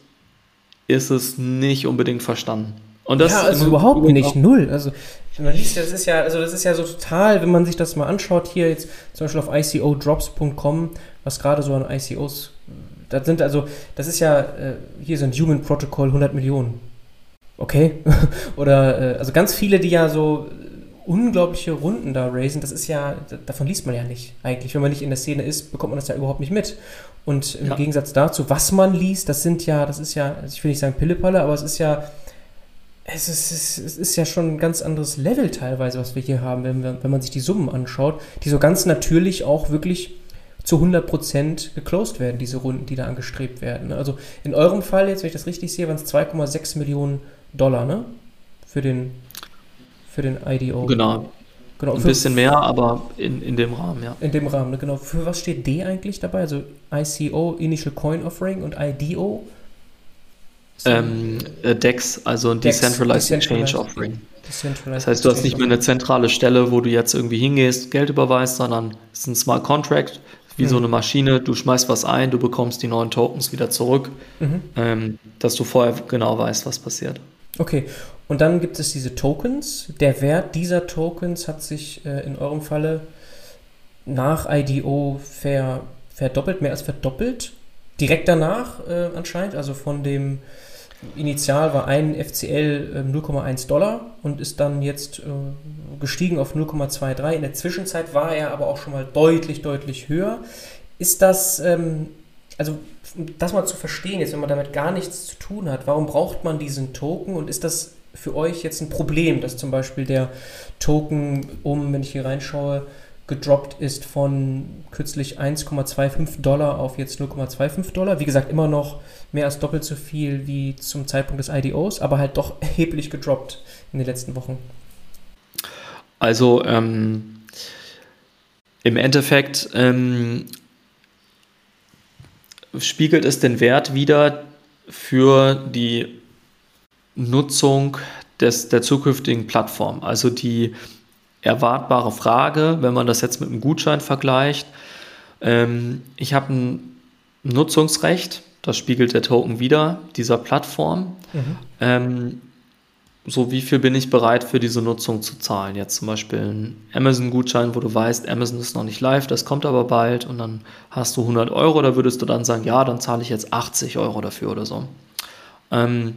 ist es nicht unbedingt verstanden. Und das ja, also überhaupt nicht, null. Also man liest, das ist ja, also das ist ja so total, wenn man sich das mal anschaut, hier jetzt zum Beispiel auf icodrops.com, was gerade so an ICOs, das sind also, das ist ja, äh, hier sind Human Protocol 100 Millionen. Okay? Oder, äh, also ganz viele, die ja so unglaubliche Runden da raisen, das ist ja, davon liest man ja nicht eigentlich. Wenn man nicht in der Szene ist, bekommt man das ja überhaupt nicht mit. Und im ja. Gegensatz dazu, was man liest, das sind ja, das ist ja, ich will nicht sagen Pillepalle, aber es ist ja es ist, es ist ja schon ein ganz anderes Level teilweise, was wir hier haben, wenn, wir, wenn man sich die Summen anschaut, die so ganz natürlich auch wirklich zu 100% geclosed werden, diese Runden, die da angestrebt werden. Also in eurem Fall jetzt, wenn ich das richtig sehe, waren es 2,6 Millionen Dollar, ne? Für den, für den IDO. Genau. genau. Ein für, bisschen mehr, aber in, in dem Rahmen, ja. In dem Rahmen, ne? genau. Für was steht D eigentlich dabei? Also ICO, Initial Coin Offering und IDO? Ähm, äh, DEX, also ein DEX, Decentralized, Exchange Offering. Das heißt, du hast nicht mehr eine zentrale Stelle, wo du jetzt irgendwie hingehst, Geld überweist, sondern es ist ein Smart Contract, wie mhm. so eine Maschine. Du schmeißt was ein, du bekommst die neuen Tokens wieder zurück, mhm. ähm, dass du vorher genau weißt, was passiert. Okay, und dann gibt es diese Tokens. Der Wert dieser Tokens hat sich äh, in eurem Falle nach IDO ver, verdoppelt, mehr als verdoppelt. Direkt danach äh, anscheinend, also von dem initial war ein FCL 0,1 Dollar und ist dann jetzt äh, gestiegen auf 0,23. In der Zwischenzeit war er aber auch schon mal deutlich, deutlich höher. Ist das, ähm, also das mal zu verstehen, jetzt wenn man damit gar nichts zu tun hat, warum braucht man diesen Token und ist das für euch jetzt ein Problem, dass zum Beispiel der Token um, wenn ich hier reinschaue, gedroppt ist von kürzlich 1,25 Dollar auf jetzt 0,25 Dollar. Wie gesagt, immer noch mehr als doppelt so viel wie zum Zeitpunkt des IDOs, aber halt doch erheblich gedroppt in den letzten Wochen. Also ähm, im Endeffekt ähm, spiegelt es den Wert wieder für die Nutzung des, der zukünftigen Plattform. Also die erwartbare Frage, wenn man das jetzt mit einem Gutschein vergleicht. Ähm, ich habe ein Nutzungsrecht, das spiegelt der Token wieder, dieser Plattform. Mhm. Ähm, so wie viel bin ich bereit für diese Nutzung zu zahlen? Jetzt zum Beispiel ein Amazon-Gutschein, wo du weißt, Amazon ist noch nicht live, das kommt aber bald und dann hast du 100 Euro, da würdest du dann sagen, ja, dann zahle ich jetzt 80 Euro dafür oder so. Ähm,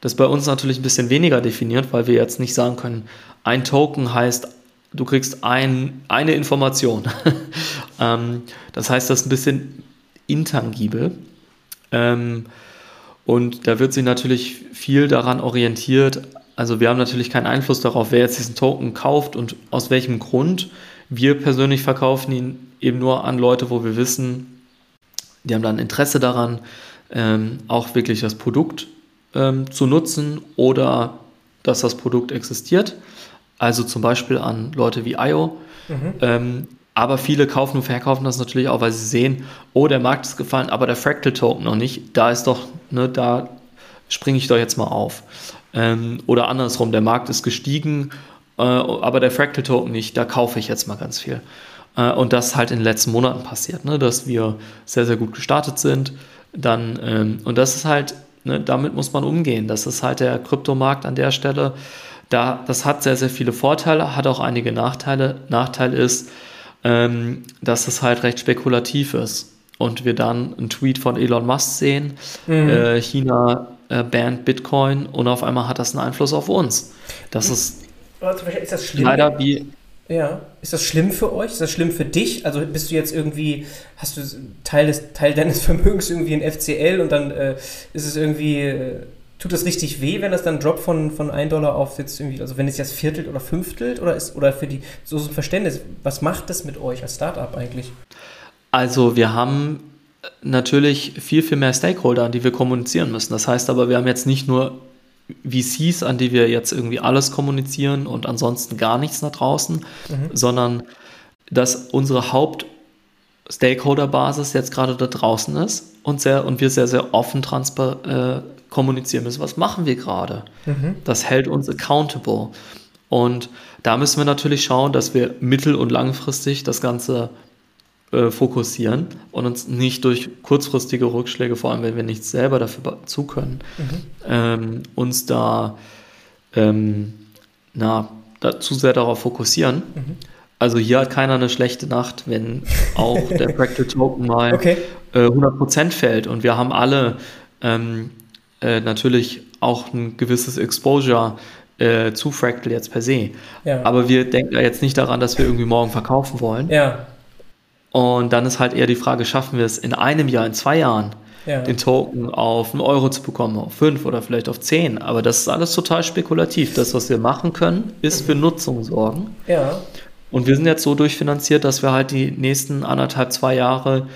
das ist bei uns natürlich ein bisschen weniger definiert, weil wir jetzt nicht sagen können, ein Token heißt, du kriegst ein, eine Information. ähm, das heißt, das ist ein bisschen intangibel. Ähm, und da wird sich natürlich viel daran orientiert. Also wir haben natürlich keinen Einfluss darauf, wer jetzt diesen Token kauft und aus welchem Grund. Wir persönlich verkaufen ihn eben nur an Leute, wo wir wissen, die haben dann Interesse daran, ähm, auch wirklich das Produkt ähm, zu nutzen oder dass das Produkt existiert. Also zum Beispiel an Leute wie IO. Mhm. Ähm, aber viele kaufen und verkaufen das natürlich auch, weil sie sehen, oh, der Markt ist gefallen, aber der Fractal Token noch nicht. Da ist doch, ne, da springe ich doch jetzt mal auf. Ähm, oder andersrum, der Markt ist gestiegen, äh, aber der Fractal Token nicht, da kaufe ich jetzt mal ganz viel. Äh, und das halt in den letzten Monaten passiert, ne, dass wir sehr, sehr gut gestartet sind. Dann, ähm, und das ist halt Ne, damit muss man umgehen. Das ist halt der Kryptomarkt an der Stelle. Da, das hat sehr, sehr viele Vorteile, hat auch einige Nachteile. Nachteil ist, ähm, dass es halt recht spekulativ ist. Und wir dann einen Tweet von Elon Musk sehen, mhm. äh, China äh, bannt Bitcoin und auf einmal hat das einen Einfluss auf uns. Das ist, ist das leider wie ja. Ist das schlimm für euch? Ist das schlimm für dich? Also bist du jetzt irgendwie, hast du Teil, des, Teil deines Vermögens irgendwie in FCL und dann äh, ist es irgendwie, äh, tut das richtig weh, wenn das dann droppt von, von 1 Dollar auf jetzt irgendwie, also wenn es jetzt viertelt oder fünftelt oder ist, oder für die, so ein Verständnis, was macht das mit euch als Startup eigentlich? Also wir haben natürlich viel, viel mehr Stakeholder, an die wir kommunizieren müssen. Das heißt aber, wir haben jetzt nicht nur VCs, an die wir jetzt irgendwie alles kommunizieren und ansonsten gar nichts nach draußen, mhm. sondern dass unsere Haupt-Stakeholder-Basis jetzt gerade da draußen ist und, sehr, und wir sehr, sehr offen äh, kommunizieren müssen. Was machen wir gerade? Mhm. Das hält uns accountable. Und da müssen wir natürlich schauen, dass wir mittel- und langfristig das Ganze äh, fokussieren und uns nicht durch kurzfristige Rückschläge, vor allem wenn wir nichts selber dafür zu können, mhm. ähm, uns da, ähm, na, da zu sehr darauf fokussieren. Mhm. Also hier hat keiner eine schlechte Nacht, wenn auch der Fractal Token mal okay. äh, 100% fällt und wir haben alle ähm, äh, natürlich auch ein gewisses Exposure äh, zu Fractal jetzt per se. Ja. Aber wir denken da jetzt nicht daran, dass wir irgendwie morgen verkaufen wollen. Ja. Und dann ist halt eher die Frage, schaffen wir es in einem Jahr, in zwei Jahren, ja. den Token auf einen Euro zu bekommen, auf fünf oder vielleicht auf zehn. Aber das ist alles total spekulativ. Das, was wir machen können, ist für Nutzung sorgen. Ja. Und wir sind jetzt so durchfinanziert, dass wir halt die nächsten anderthalb, zwei Jahre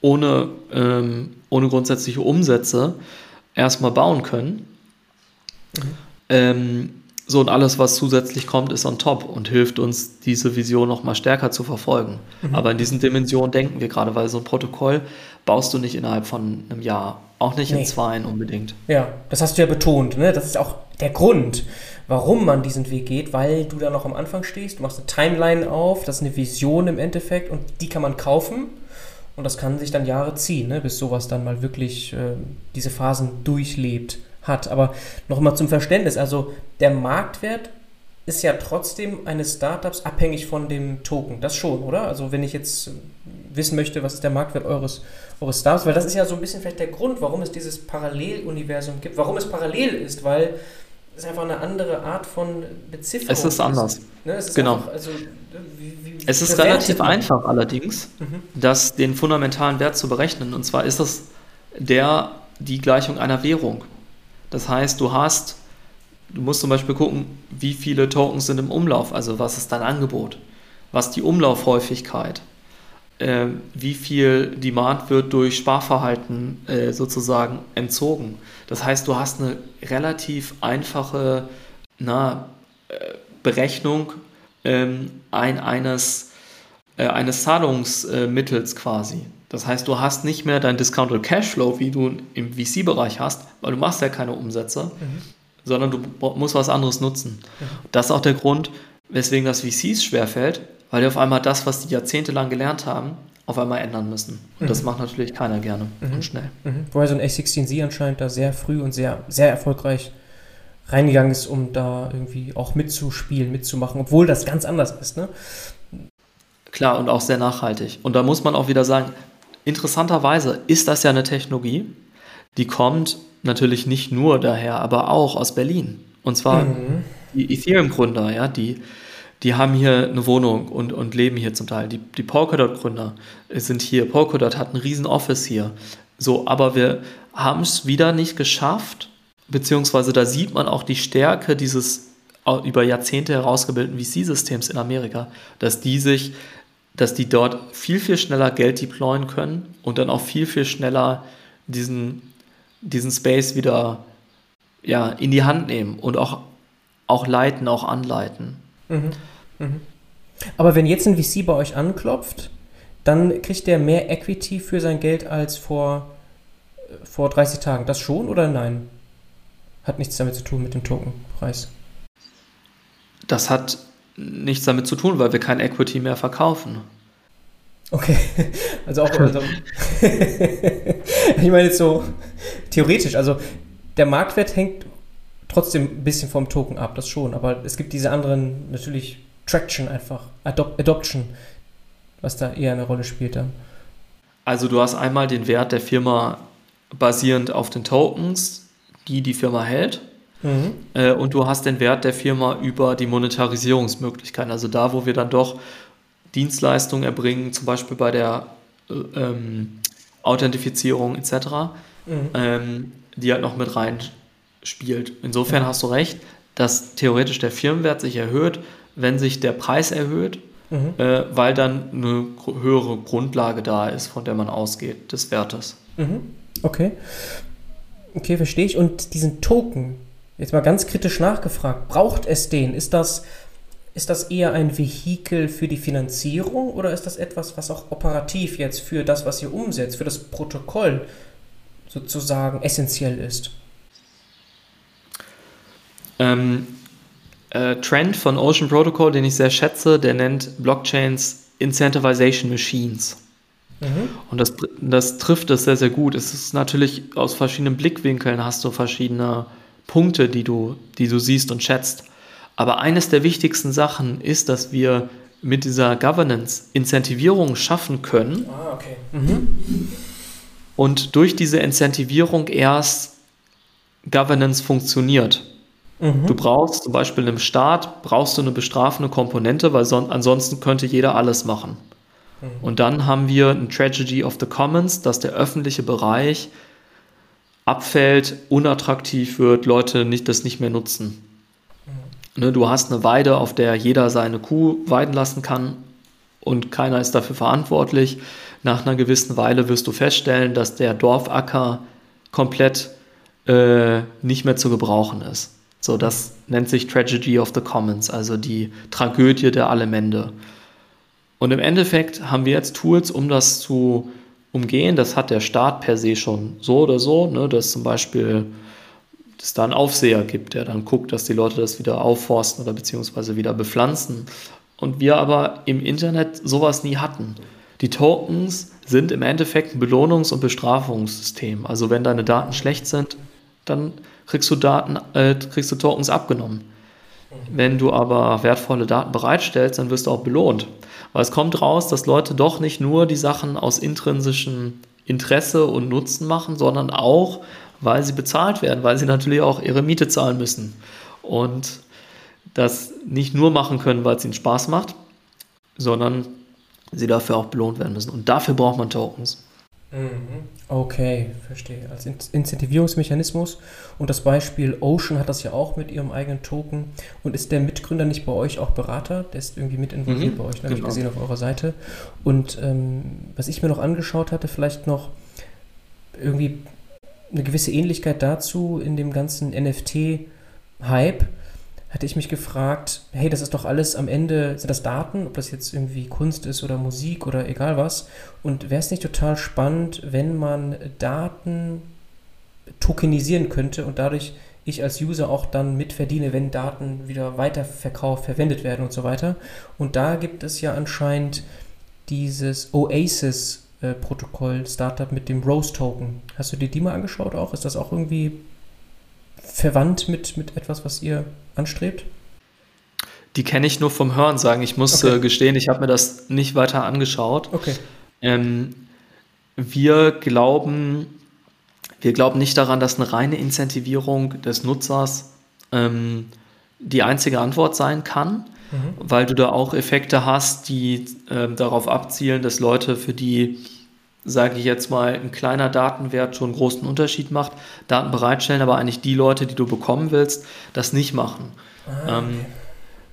ohne, ähm, ohne grundsätzliche Umsätze erstmal bauen können. Mhm. Ähm, so, und alles, was zusätzlich kommt, ist on top und hilft uns, diese Vision noch mal stärker zu verfolgen. Mhm. Aber in diesen Dimensionen denken wir gerade, weil so ein Protokoll baust du nicht innerhalb von einem Jahr, auch nicht nee. in zwei unbedingt. Ja, das hast du ja betont. Ne? Das ist auch der Grund, warum man diesen Weg geht, weil du da noch am Anfang stehst, du machst eine Timeline auf, das ist eine Vision im Endeffekt und die kann man kaufen. Und das kann sich dann Jahre ziehen, ne? bis sowas dann mal wirklich äh, diese Phasen durchlebt hat. Aber nochmal zum Verständnis, also der Marktwert ist ja trotzdem eines Startups abhängig von dem Token. Das schon, oder? Also wenn ich jetzt wissen möchte, was ist der Marktwert eures, eures Stars, weil das ist ja so ein bisschen vielleicht der Grund, warum es dieses Paralleluniversum gibt, warum es parallel ist, weil es einfach eine andere Art von Bezifferung ist. Es ist anders. Ne? Es ist genau. Einfach, also, es ist relativ einfach allerdings, mhm. das, den fundamentalen Wert zu berechnen. Und zwar ist das der, die Gleichung einer Währung. Das heißt, du hast, du musst zum Beispiel gucken, wie viele Tokens sind im Umlauf, also was ist dein Angebot, was die Umlaufhäufigkeit, äh, wie viel Demand wird durch Sparverhalten äh, sozusagen entzogen. Das heißt, du hast eine relativ einfache na, äh, Berechnung ähm, ein, eines, äh, eines Zahlungsmittels quasi. Das heißt, du hast nicht mehr dein Discounted Cashflow, wie du im VC-Bereich hast, weil du machst ja keine Umsätze, mhm. sondern du musst was anderes nutzen. Mhm. Das ist auch der Grund, weswegen das VCs schwerfällt, weil die auf einmal das, was die jahrzehntelang gelernt haben, auf einmal ändern müssen. Und mhm. das macht natürlich keiner gerne mhm. und schnell. Mhm. Wobei so ein A16Z anscheinend da sehr früh und sehr, sehr erfolgreich reingegangen ist, um da irgendwie auch mitzuspielen, mitzumachen, obwohl das ganz anders ist. Ne? Klar, und auch sehr nachhaltig. Und da muss man auch wieder sagen, interessanterweise ist das ja eine Technologie, die kommt natürlich nicht nur daher, aber auch aus Berlin. Und zwar mhm. die Ethereum-Gründer, ja, die, die haben hier eine Wohnung und, und leben hier zum Teil. Die, die Polkadot-Gründer sind hier. Polkadot hat ein riesen Office hier. So, aber wir haben es wieder nicht geschafft, beziehungsweise da sieht man auch die Stärke dieses über Jahrzehnte herausgebildeten VC-Systems in Amerika, dass die sich dass die dort viel, viel schneller Geld deployen können und dann auch viel, viel schneller diesen, diesen Space wieder ja, in die Hand nehmen und auch, auch leiten, auch anleiten. Mhm. Mhm. Aber wenn jetzt ein VC bei euch anklopft, dann kriegt der mehr Equity für sein Geld als vor, vor 30 Tagen. Das schon oder nein? Hat nichts damit zu tun mit dem Tokenpreis. Das hat nichts damit zu tun, weil wir kein Equity mehr verkaufen. Okay, also auch, also, ich meine jetzt so theoretisch, also der Marktwert hängt trotzdem ein bisschen vom Token ab, das schon, aber es gibt diese anderen, natürlich Traction einfach, Adop Adoption, was da eher eine Rolle spielt dann. Also du hast einmal den Wert der Firma basierend auf den Tokens, die die Firma hält Mhm. Äh, und du hast den Wert der Firma über die Monetarisierungsmöglichkeiten. Also da, wo wir dann doch Dienstleistungen erbringen, zum Beispiel bei der äh, ähm, Authentifizierung etc., mhm. ähm, die halt noch mit rein spielt. Insofern hast du recht, dass theoretisch der Firmenwert sich erhöht, wenn sich der Preis erhöht, mhm. äh, weil dann eine höhere Grundlage da ist, von der man ausgeht, des Wertes. Mhm. Okay. Okay, verstehe ich. Und diesen Token, Jetzt mal ganz kritisch nachgefragt, braucht es den? Ist das, ist das eher ein Vehikel für die Finanzierung oder ist das etwas, was auch operativ jetzt für das, was ihr umsetzt, für das Protokoll sozusagen essentiell ist? Ähm, äh, Trend von Ocean Protocol, den ich sehr schätze, der nennt Blockchains Incentivization Machines. Mhm. Und das, das trifft es sehr, sehr gut. Es ist natürlich aus verschiedenen Blickwinkeln hast du verschiedene Punkte, die du, die du siehst und schätzt. Aber eines der wichtigsten Sachen ist, dass wir mit dieser Governance Incentivierung schaffen können. Ah, okay. Mhm. Und durch diese Incentivierung erst Governance funktioniert. Mhm. Du brauchst zum Beispiel im Staat brauchst du eine bestrafende Komponente, weil son ansonsten könnte jeder alles machen. Mhm. Und dann haben wir ein Tragedy of the Commons, dass der öffentliche Bereich abfällt, unattraktiv wird, Leute nicht, das nicht mehr nutzen. Mhm. Ne, du hast eine Weide, auf der jeder seine Kuh weiden lassen kann und keiner ist dafür verantwortlich. Nach einer gewissen Weile wirst du feststellen, dass der Dorfacker komplett äh, nicht mehr zu gebrauchen ist. So, das nennt sich Tragedy of the Commons, also die Tragödie der Alemende. Und im Endeffekt haben wir jetzt Tools, um das zu umgehen. Das hat der Staat per se schon so oder so, ne, dass zum Beispiel es da einen Aufseher gibt, der dann guckt, dass die Leute das wieder aufforsten oder beziehungsweise wieder bepflanzen. Und wir aber im Internet sowas nie hatten. Die Tokens sind im Endeffekt ein Belohnungs- und Bestrafungssystem. Also wenn deine Daten schlecht sind, dann kriegst du Daten, äh, kriegst du Tokens abgenommen. Wenn du aber wertvolle Daten bereitstellst, dann wirst du auch belohnt. Weil es kommt raus, dass Leute doch nicht nur die Sachen aus intrinsischem Interesse und Nutzen machen, sondern auch, weil sie bezahlt werden, weil sie natürlich auch ihre Miete zahlen müssen. Und das nicht nur machen können, weil es ihnen Spaß macht, sondern sie dafür auch belohnt werden müssen. Und dafür braucht man Tokens. Mhm. Okay, verstehe. Als Incentivierungsmechanismus. Und das Beispiel Ocean hat das ja auch mit ihrem eigenen Token. Und ist der Mitgründer nicht bei euch auch Berater? Der ist irgendwie mit involviert mhm, bei euch, ne? genau. habe ich gesehen auf eurer Seite. Und ähm, was ich mir noch angeschaut hatte, vielleicht noch irgendwie eine gewisse Ähnlichkeit dazu in dem ganzen NFT-Hype hatte ich mich gefragt, hey, das ist doch alles am Ende, sind das Daten, ob das jetzt irgendwie Kunst ist oder Musik oder egal was. Und wäre es nicht total spannend, wenn man Daten tokenisieren könnte und dadurch ich als User auch dann mitverdiene, wenn Daten wieder weiterverkauft, verwendet werden und so weiter. Und da gibt es ja anscheinend dieses Oasis-Protokoll, Startup mit dem Rose-Token. Hast du dir die mal angeschaut auch? Ist das auch irgendwie verwandt mit, mit etwas, was ihr anstrebt? Die kenne ich nur vom Hören sagen. Ich muss okay. äh, gestehen, ich habe mir das nicht weiter angeschaut. Okay. Ähm, wir glauben, wir glauben nicht daran, dass eine reine Incentivierung des Nutzers ähm, die einzige Antwort sein kann, mhm. weil du da auch Effekte hast, die äh, darauf abzielen, dass Leute, für die sage ich jetzt mal, ein kleiner Datenwert schon einen großen Unterschied macht, Daten bereitstellen, aber eigentlich die Leute, die du bekommen willst, das nicht machen. Ah, ähm,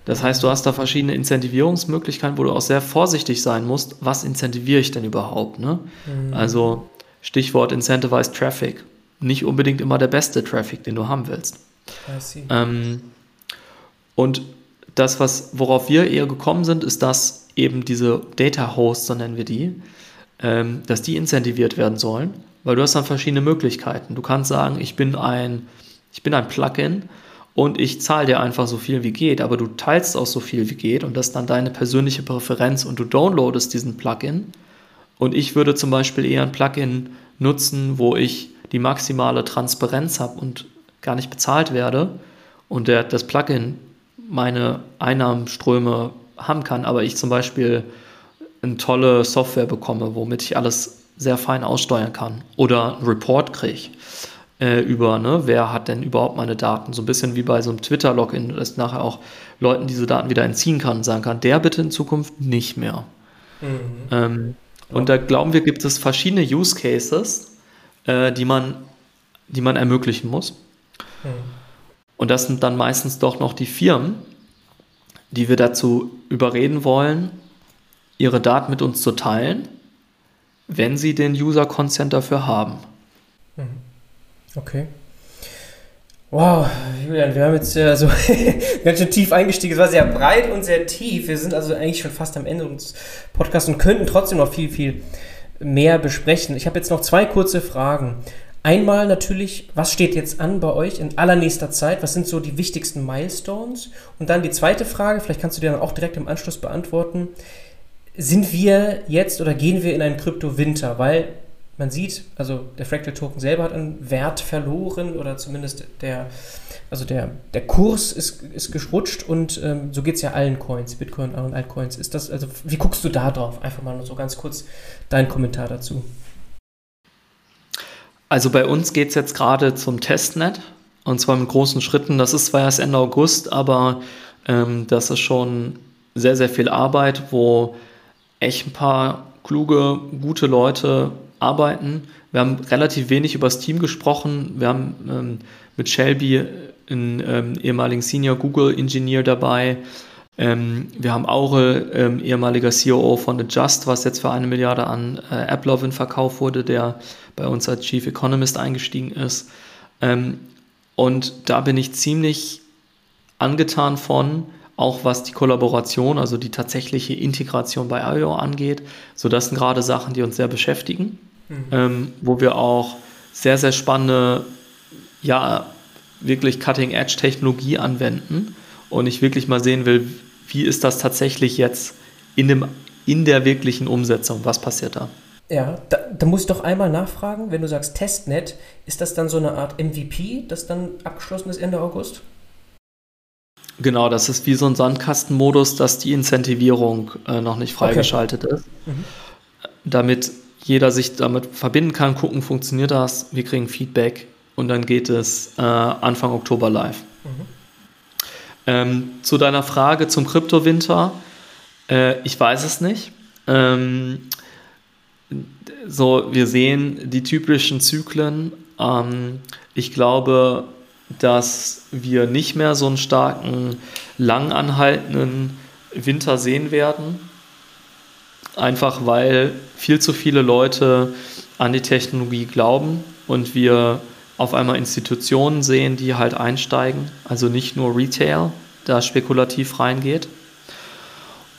das heißt, du hast da verschiedene Incentivierungsmöglichkeiten, wo du auch sehr vorsichtig sein musst, was incentiviere ich denn überhaupt? Ne? Mhm. Also Stichwort Incentivized Traffic. Nicht unbedingt immer der beste Traffic, den du haben willst. Ähm, und das, was, worauf wir eher gekommen sind, ist, dass eben diese Data Hosts, so nennen wir die, ähm, dass die incentiviert werden sollen, weil du hast dann verschiedene Möglichkeiten. Du kannst sagen, ich bin ein, ich bin ein Plugin und ich zahle dir einfach so viel wie geht, aber du teilst auch so viel wie geht und das ist dann deine persönliche Präferenz und du downloadest diesen Plugin. Und ich würde zum Beispiel eher ein Plugin nutzen, wo ich die maximale Transparenz habe und gar nicht bezahlt werde und der, das Plugin meine Einnahmenströme haben kann, aber ich zum Beispiel eine tolle Software bekomme, womit ich alles sehr fein aussteuern kann. Oder einen Report kriege äh, über, ne, wer hat denn überhaupt meine Daten. So ein bisschen wie bei so einem Twitter-Login, dass nachher auch Leuten diese Daten wieder entziehen kann und sagen kann, der bitte in Zukunft nicht mehr. Mhm. Ähm, und da glauben wir, gibt es verschiedene Use Cases, äh, die, man, die man ermöglichen muss. Mhm. Und das sind dann meistens doch noch die Firmen, die wir dazu überreden wollen, ihre Daten mit uns zu teilen, wenn sie den User-Consent dafür haben. Mhm. Okay. Wow, Julian, wir haben jetzt ja so ganz schön tief eingestiegen. Es war sehr breit und sehr tief. Wir sind also eigentlich schon fast am Ende unseres Podcasts und könnten trotzdem noch viel, viel mehr besprechen. Ich habe jetzt noch zwei kurze Fragen. Einmal natürlich, was steht jetzt an bei euch in allernächster Zeit? Was sind so die wichtigsten Milestones? Und dann die zweite Frage, vielleicht kannst du dir dann auch direkt im Anschluss beantworten sind wir jetzt oder gehen wir in einen Krypto-Winter? Weil man sieht, also der Fractal Token selber hat einen Wert verloren oder zumindest der, also der, der Kurs ist, ist geschrutscht und ähm, so geht es ja allen Coins, Bitcoin und Altcoins. Ist das, also wie guckst du da drauf? Einfach mal nur so ganz kurz dein Kommentar dazu. Also bei uns geht es jetzt gerade zum Testnet und zwar mit großen Schritten. Das ist zwar erst Ende August, aber ähm, das ist schon sehr, sehr viel Arbeit, wo echt ein paar kluge, gute Leute arbeiten. Wir haben relativ wenig über das Team gesprochen. Wir haben ähm, mit Shelby einen ähm, ehemaligen Senior Google Engineer dabei. Ähm, wir haben Aure, ähm, ehemaliger CEO von Adjust, was jetzt für eine Milliarde an äh, AppLovin verkauft wurde, der bei uns als Chief Economist eingestiegen ist. Ähm, und da bin ich ziemlich angetan von, auch was die Kollaboration, also die tatsächliche Integration bei IO angeht. So, das sind gerade Sachen, die uns sehr beschäftigen, mhm. ähm, wo wir auch sehr, sehr spannende, ja, wirklich Cutting-Edge-Technologie anwenden und ich wirklich mal sehen will, wie ist das tatsächlich jetzt in, dem, in der wirklichen Umsetzung, was passiert da? Ja, da, da, muss ich doch einmal nachfragen, wenn du sagst Testnet, ist das dann so eine Art MVP, das dann abgeschlossen ist Ende August? Genau, das ist wie so ein Sandkastenmodus, dass die Incentivierung äh, noch nicht freigeschaltet okay. ist. Mhm. Damit jeder sich damit verbinden kann, gucken, funktioniert das, wir kriegen Feedback und dann geht es äh, Anfang Oktober live. Mhm. Ähm, zu deiner Frage zum Kryptowinter, äh, ich weiß es nicht. Ähm, so, wir sehen die typischen Zyklen. Ähm, ich glaube, dass wir nicht mehr so einen starken, langanhaltenden Winter sehen werden. Einfach weil viel zu viele Leute an die Technologie glauben und wir auf einmal Institutionen sehen, die halt einsteigen. Also nicht nur Retail, da spekulativ reingeht.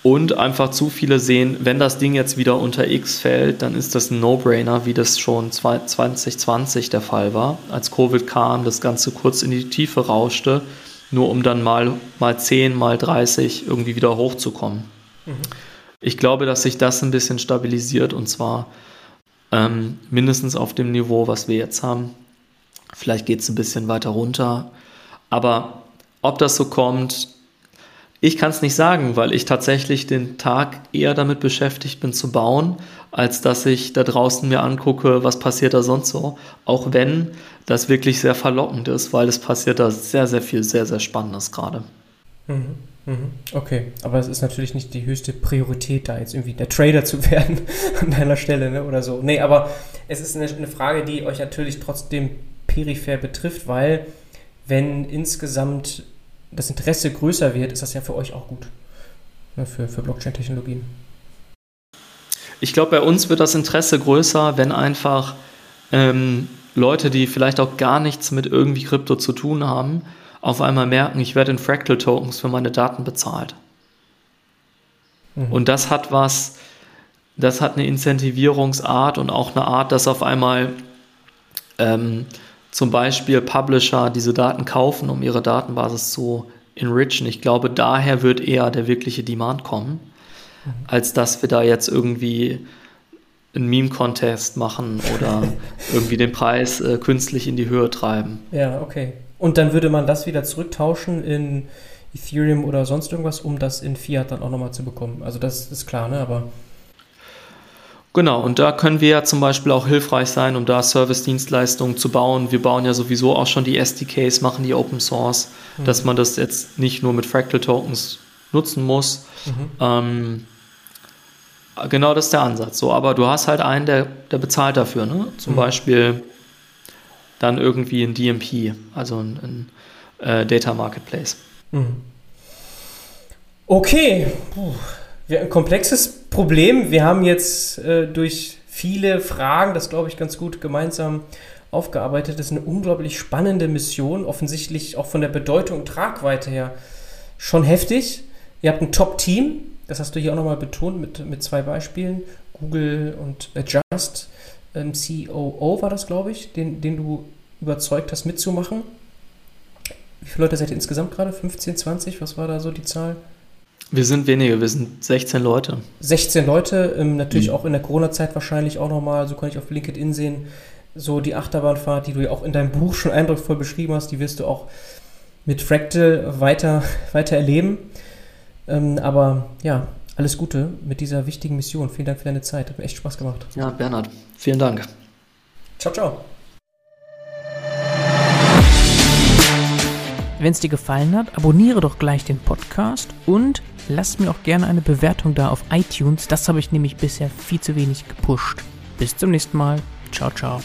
Und einfach zu viele sehen, wenn das Ding jetzt wieder unter X fällt, dann ist das ein No-Brainer, wie das schon 2020 der Fall war. Als Covid kam, das Ganze kurz in die Tiefe rauschte, nur um dann mal, mal 10, mal 30 irgendwie wieder hochzukommen. Mhm. Ich glaube, dass sich das ein bisschen stabilisiert und zwar ähm, mindestens auf dem Niveau, was wir jetzt haben. Vielleicht geht es ein bisschen weiter runter. Aber ob das so kommt, ich kann es nicht sagen, weil ich tatsächlich den Tag eher damit beschäftigt bin zu bauen, als dass ich da draußen mir angucke, was passiert da sonst so. Auch wenn das wirklich sehr verlockend ist, weil es passiert da sehr, sehr viel, sehr, sehr Spannendes gerade. Mhm, mhm. Okay, aber es ist natürlich nicht die höchste Priorität, da jetzt irgendwie der Trader zu werden an deiner Stelle ne, oder so. Nee, aber es ist eine, eine Frage, die euch natürlich trotzdem peripher betrifft, weil wenn insgesamt das Interesse größer wird, ist das ja für euch auch gut. Ne, für, für Blockchain-Technologien. Ich glaube, bei uns wird das Interesse größer, wenn einfach ähm, Leute, die vielleicht auch gar nichts mit irgendwie Krypto zu tun haben, auf einmal merken, ich werde in Fractal-Tokens für meine Daten bezahlt. Mhm. Und das hat was, das hat eine Incentivierungsart und auch eine Art, dass auf einmal ähm, zum Beispiel Publisher diese Daten kaufen, um ihre Datenbasis zu enrichen. Ich glaube, daher wird eher der wirkliche Demand kommen, mhm. als dass wir da jetzt irgendwie einen Meme-Contest machen oder irgendwie den Preis äh, künstlich in die Höhe treiben. Ja, okay. Und dann würde man das wieder zurücktauschen in Ethereum oder sonst irgendwas, um das in Fiat dann auch nochmal zu bekommen. Also das ist klar, ne? Aber Genau, und da können wir ja zum Beispiel auch hilfreich sein, um da Service-Dienstleistungen zu bauen. Wir bauen ja sowieso auch schon die SDKs, machen die Open Source, mhm. dass man das jetzt nicht nur mit Fractal-Tokens nutzen muss. Mhm. Ähm, genau das ist der Ansatz. So, aber du hast halt einen, der, der bezahlt dafür, ne? Zum mhm. Beispiel dann irgendwie ein DMP, also ein, ein äh, Data Marketplace. Mhm. Okay. Puh ein komplexes Problem. Wir haben jetzt äh, durch viele Fragen, das glaube ich ganz gut gemeinsam aufgearbeitet. Das ist eine unglaublich spannende Mission, offensichtlich auch von der Bedeutung und Tragweite her schon heftig. Ihr habt ein Top-Team, das hast du hier auch nochmal betont mit, mit zwei Beispielen, Google und Adjust. Ähm, COO war das, glaube ich, den, den du überzeugt hast mitzumachen. Wie viele Leute seid ihr insgesamt gerade? 15, 20? Was war da so die Zahl? Wir sind wenige, wir sind 16 Leute. 16 Leute, ähm, natürlich mhm. auch in der Corona-Zeit wahrscheinlich auch nochmal, so kann ich auf LinkedIn sehen, so die Achterbahnfahrt, die du ja auch in deinem Buch schon eindrucksvoll beschrieben hast, die wirst du auch mit Fractal weiter, weiter erleben. Ähm, aber ja, alles Gute mit dieser wichtigen Mission. Vielen Dank für deine Zeit. Hat mir echt Spaß gemacht. Ja, Bernhard, vielen Dank. Ciao, ciao. Wenn es dir gefallen hat, abonniere doch gleich den Podcast und lass mir auch gerne eine Bewertung da auf iTunes. Das habe ich nämlich bisher viel zu wenig gepusht. Bis zum nächsten Mal. Ciao, ciao.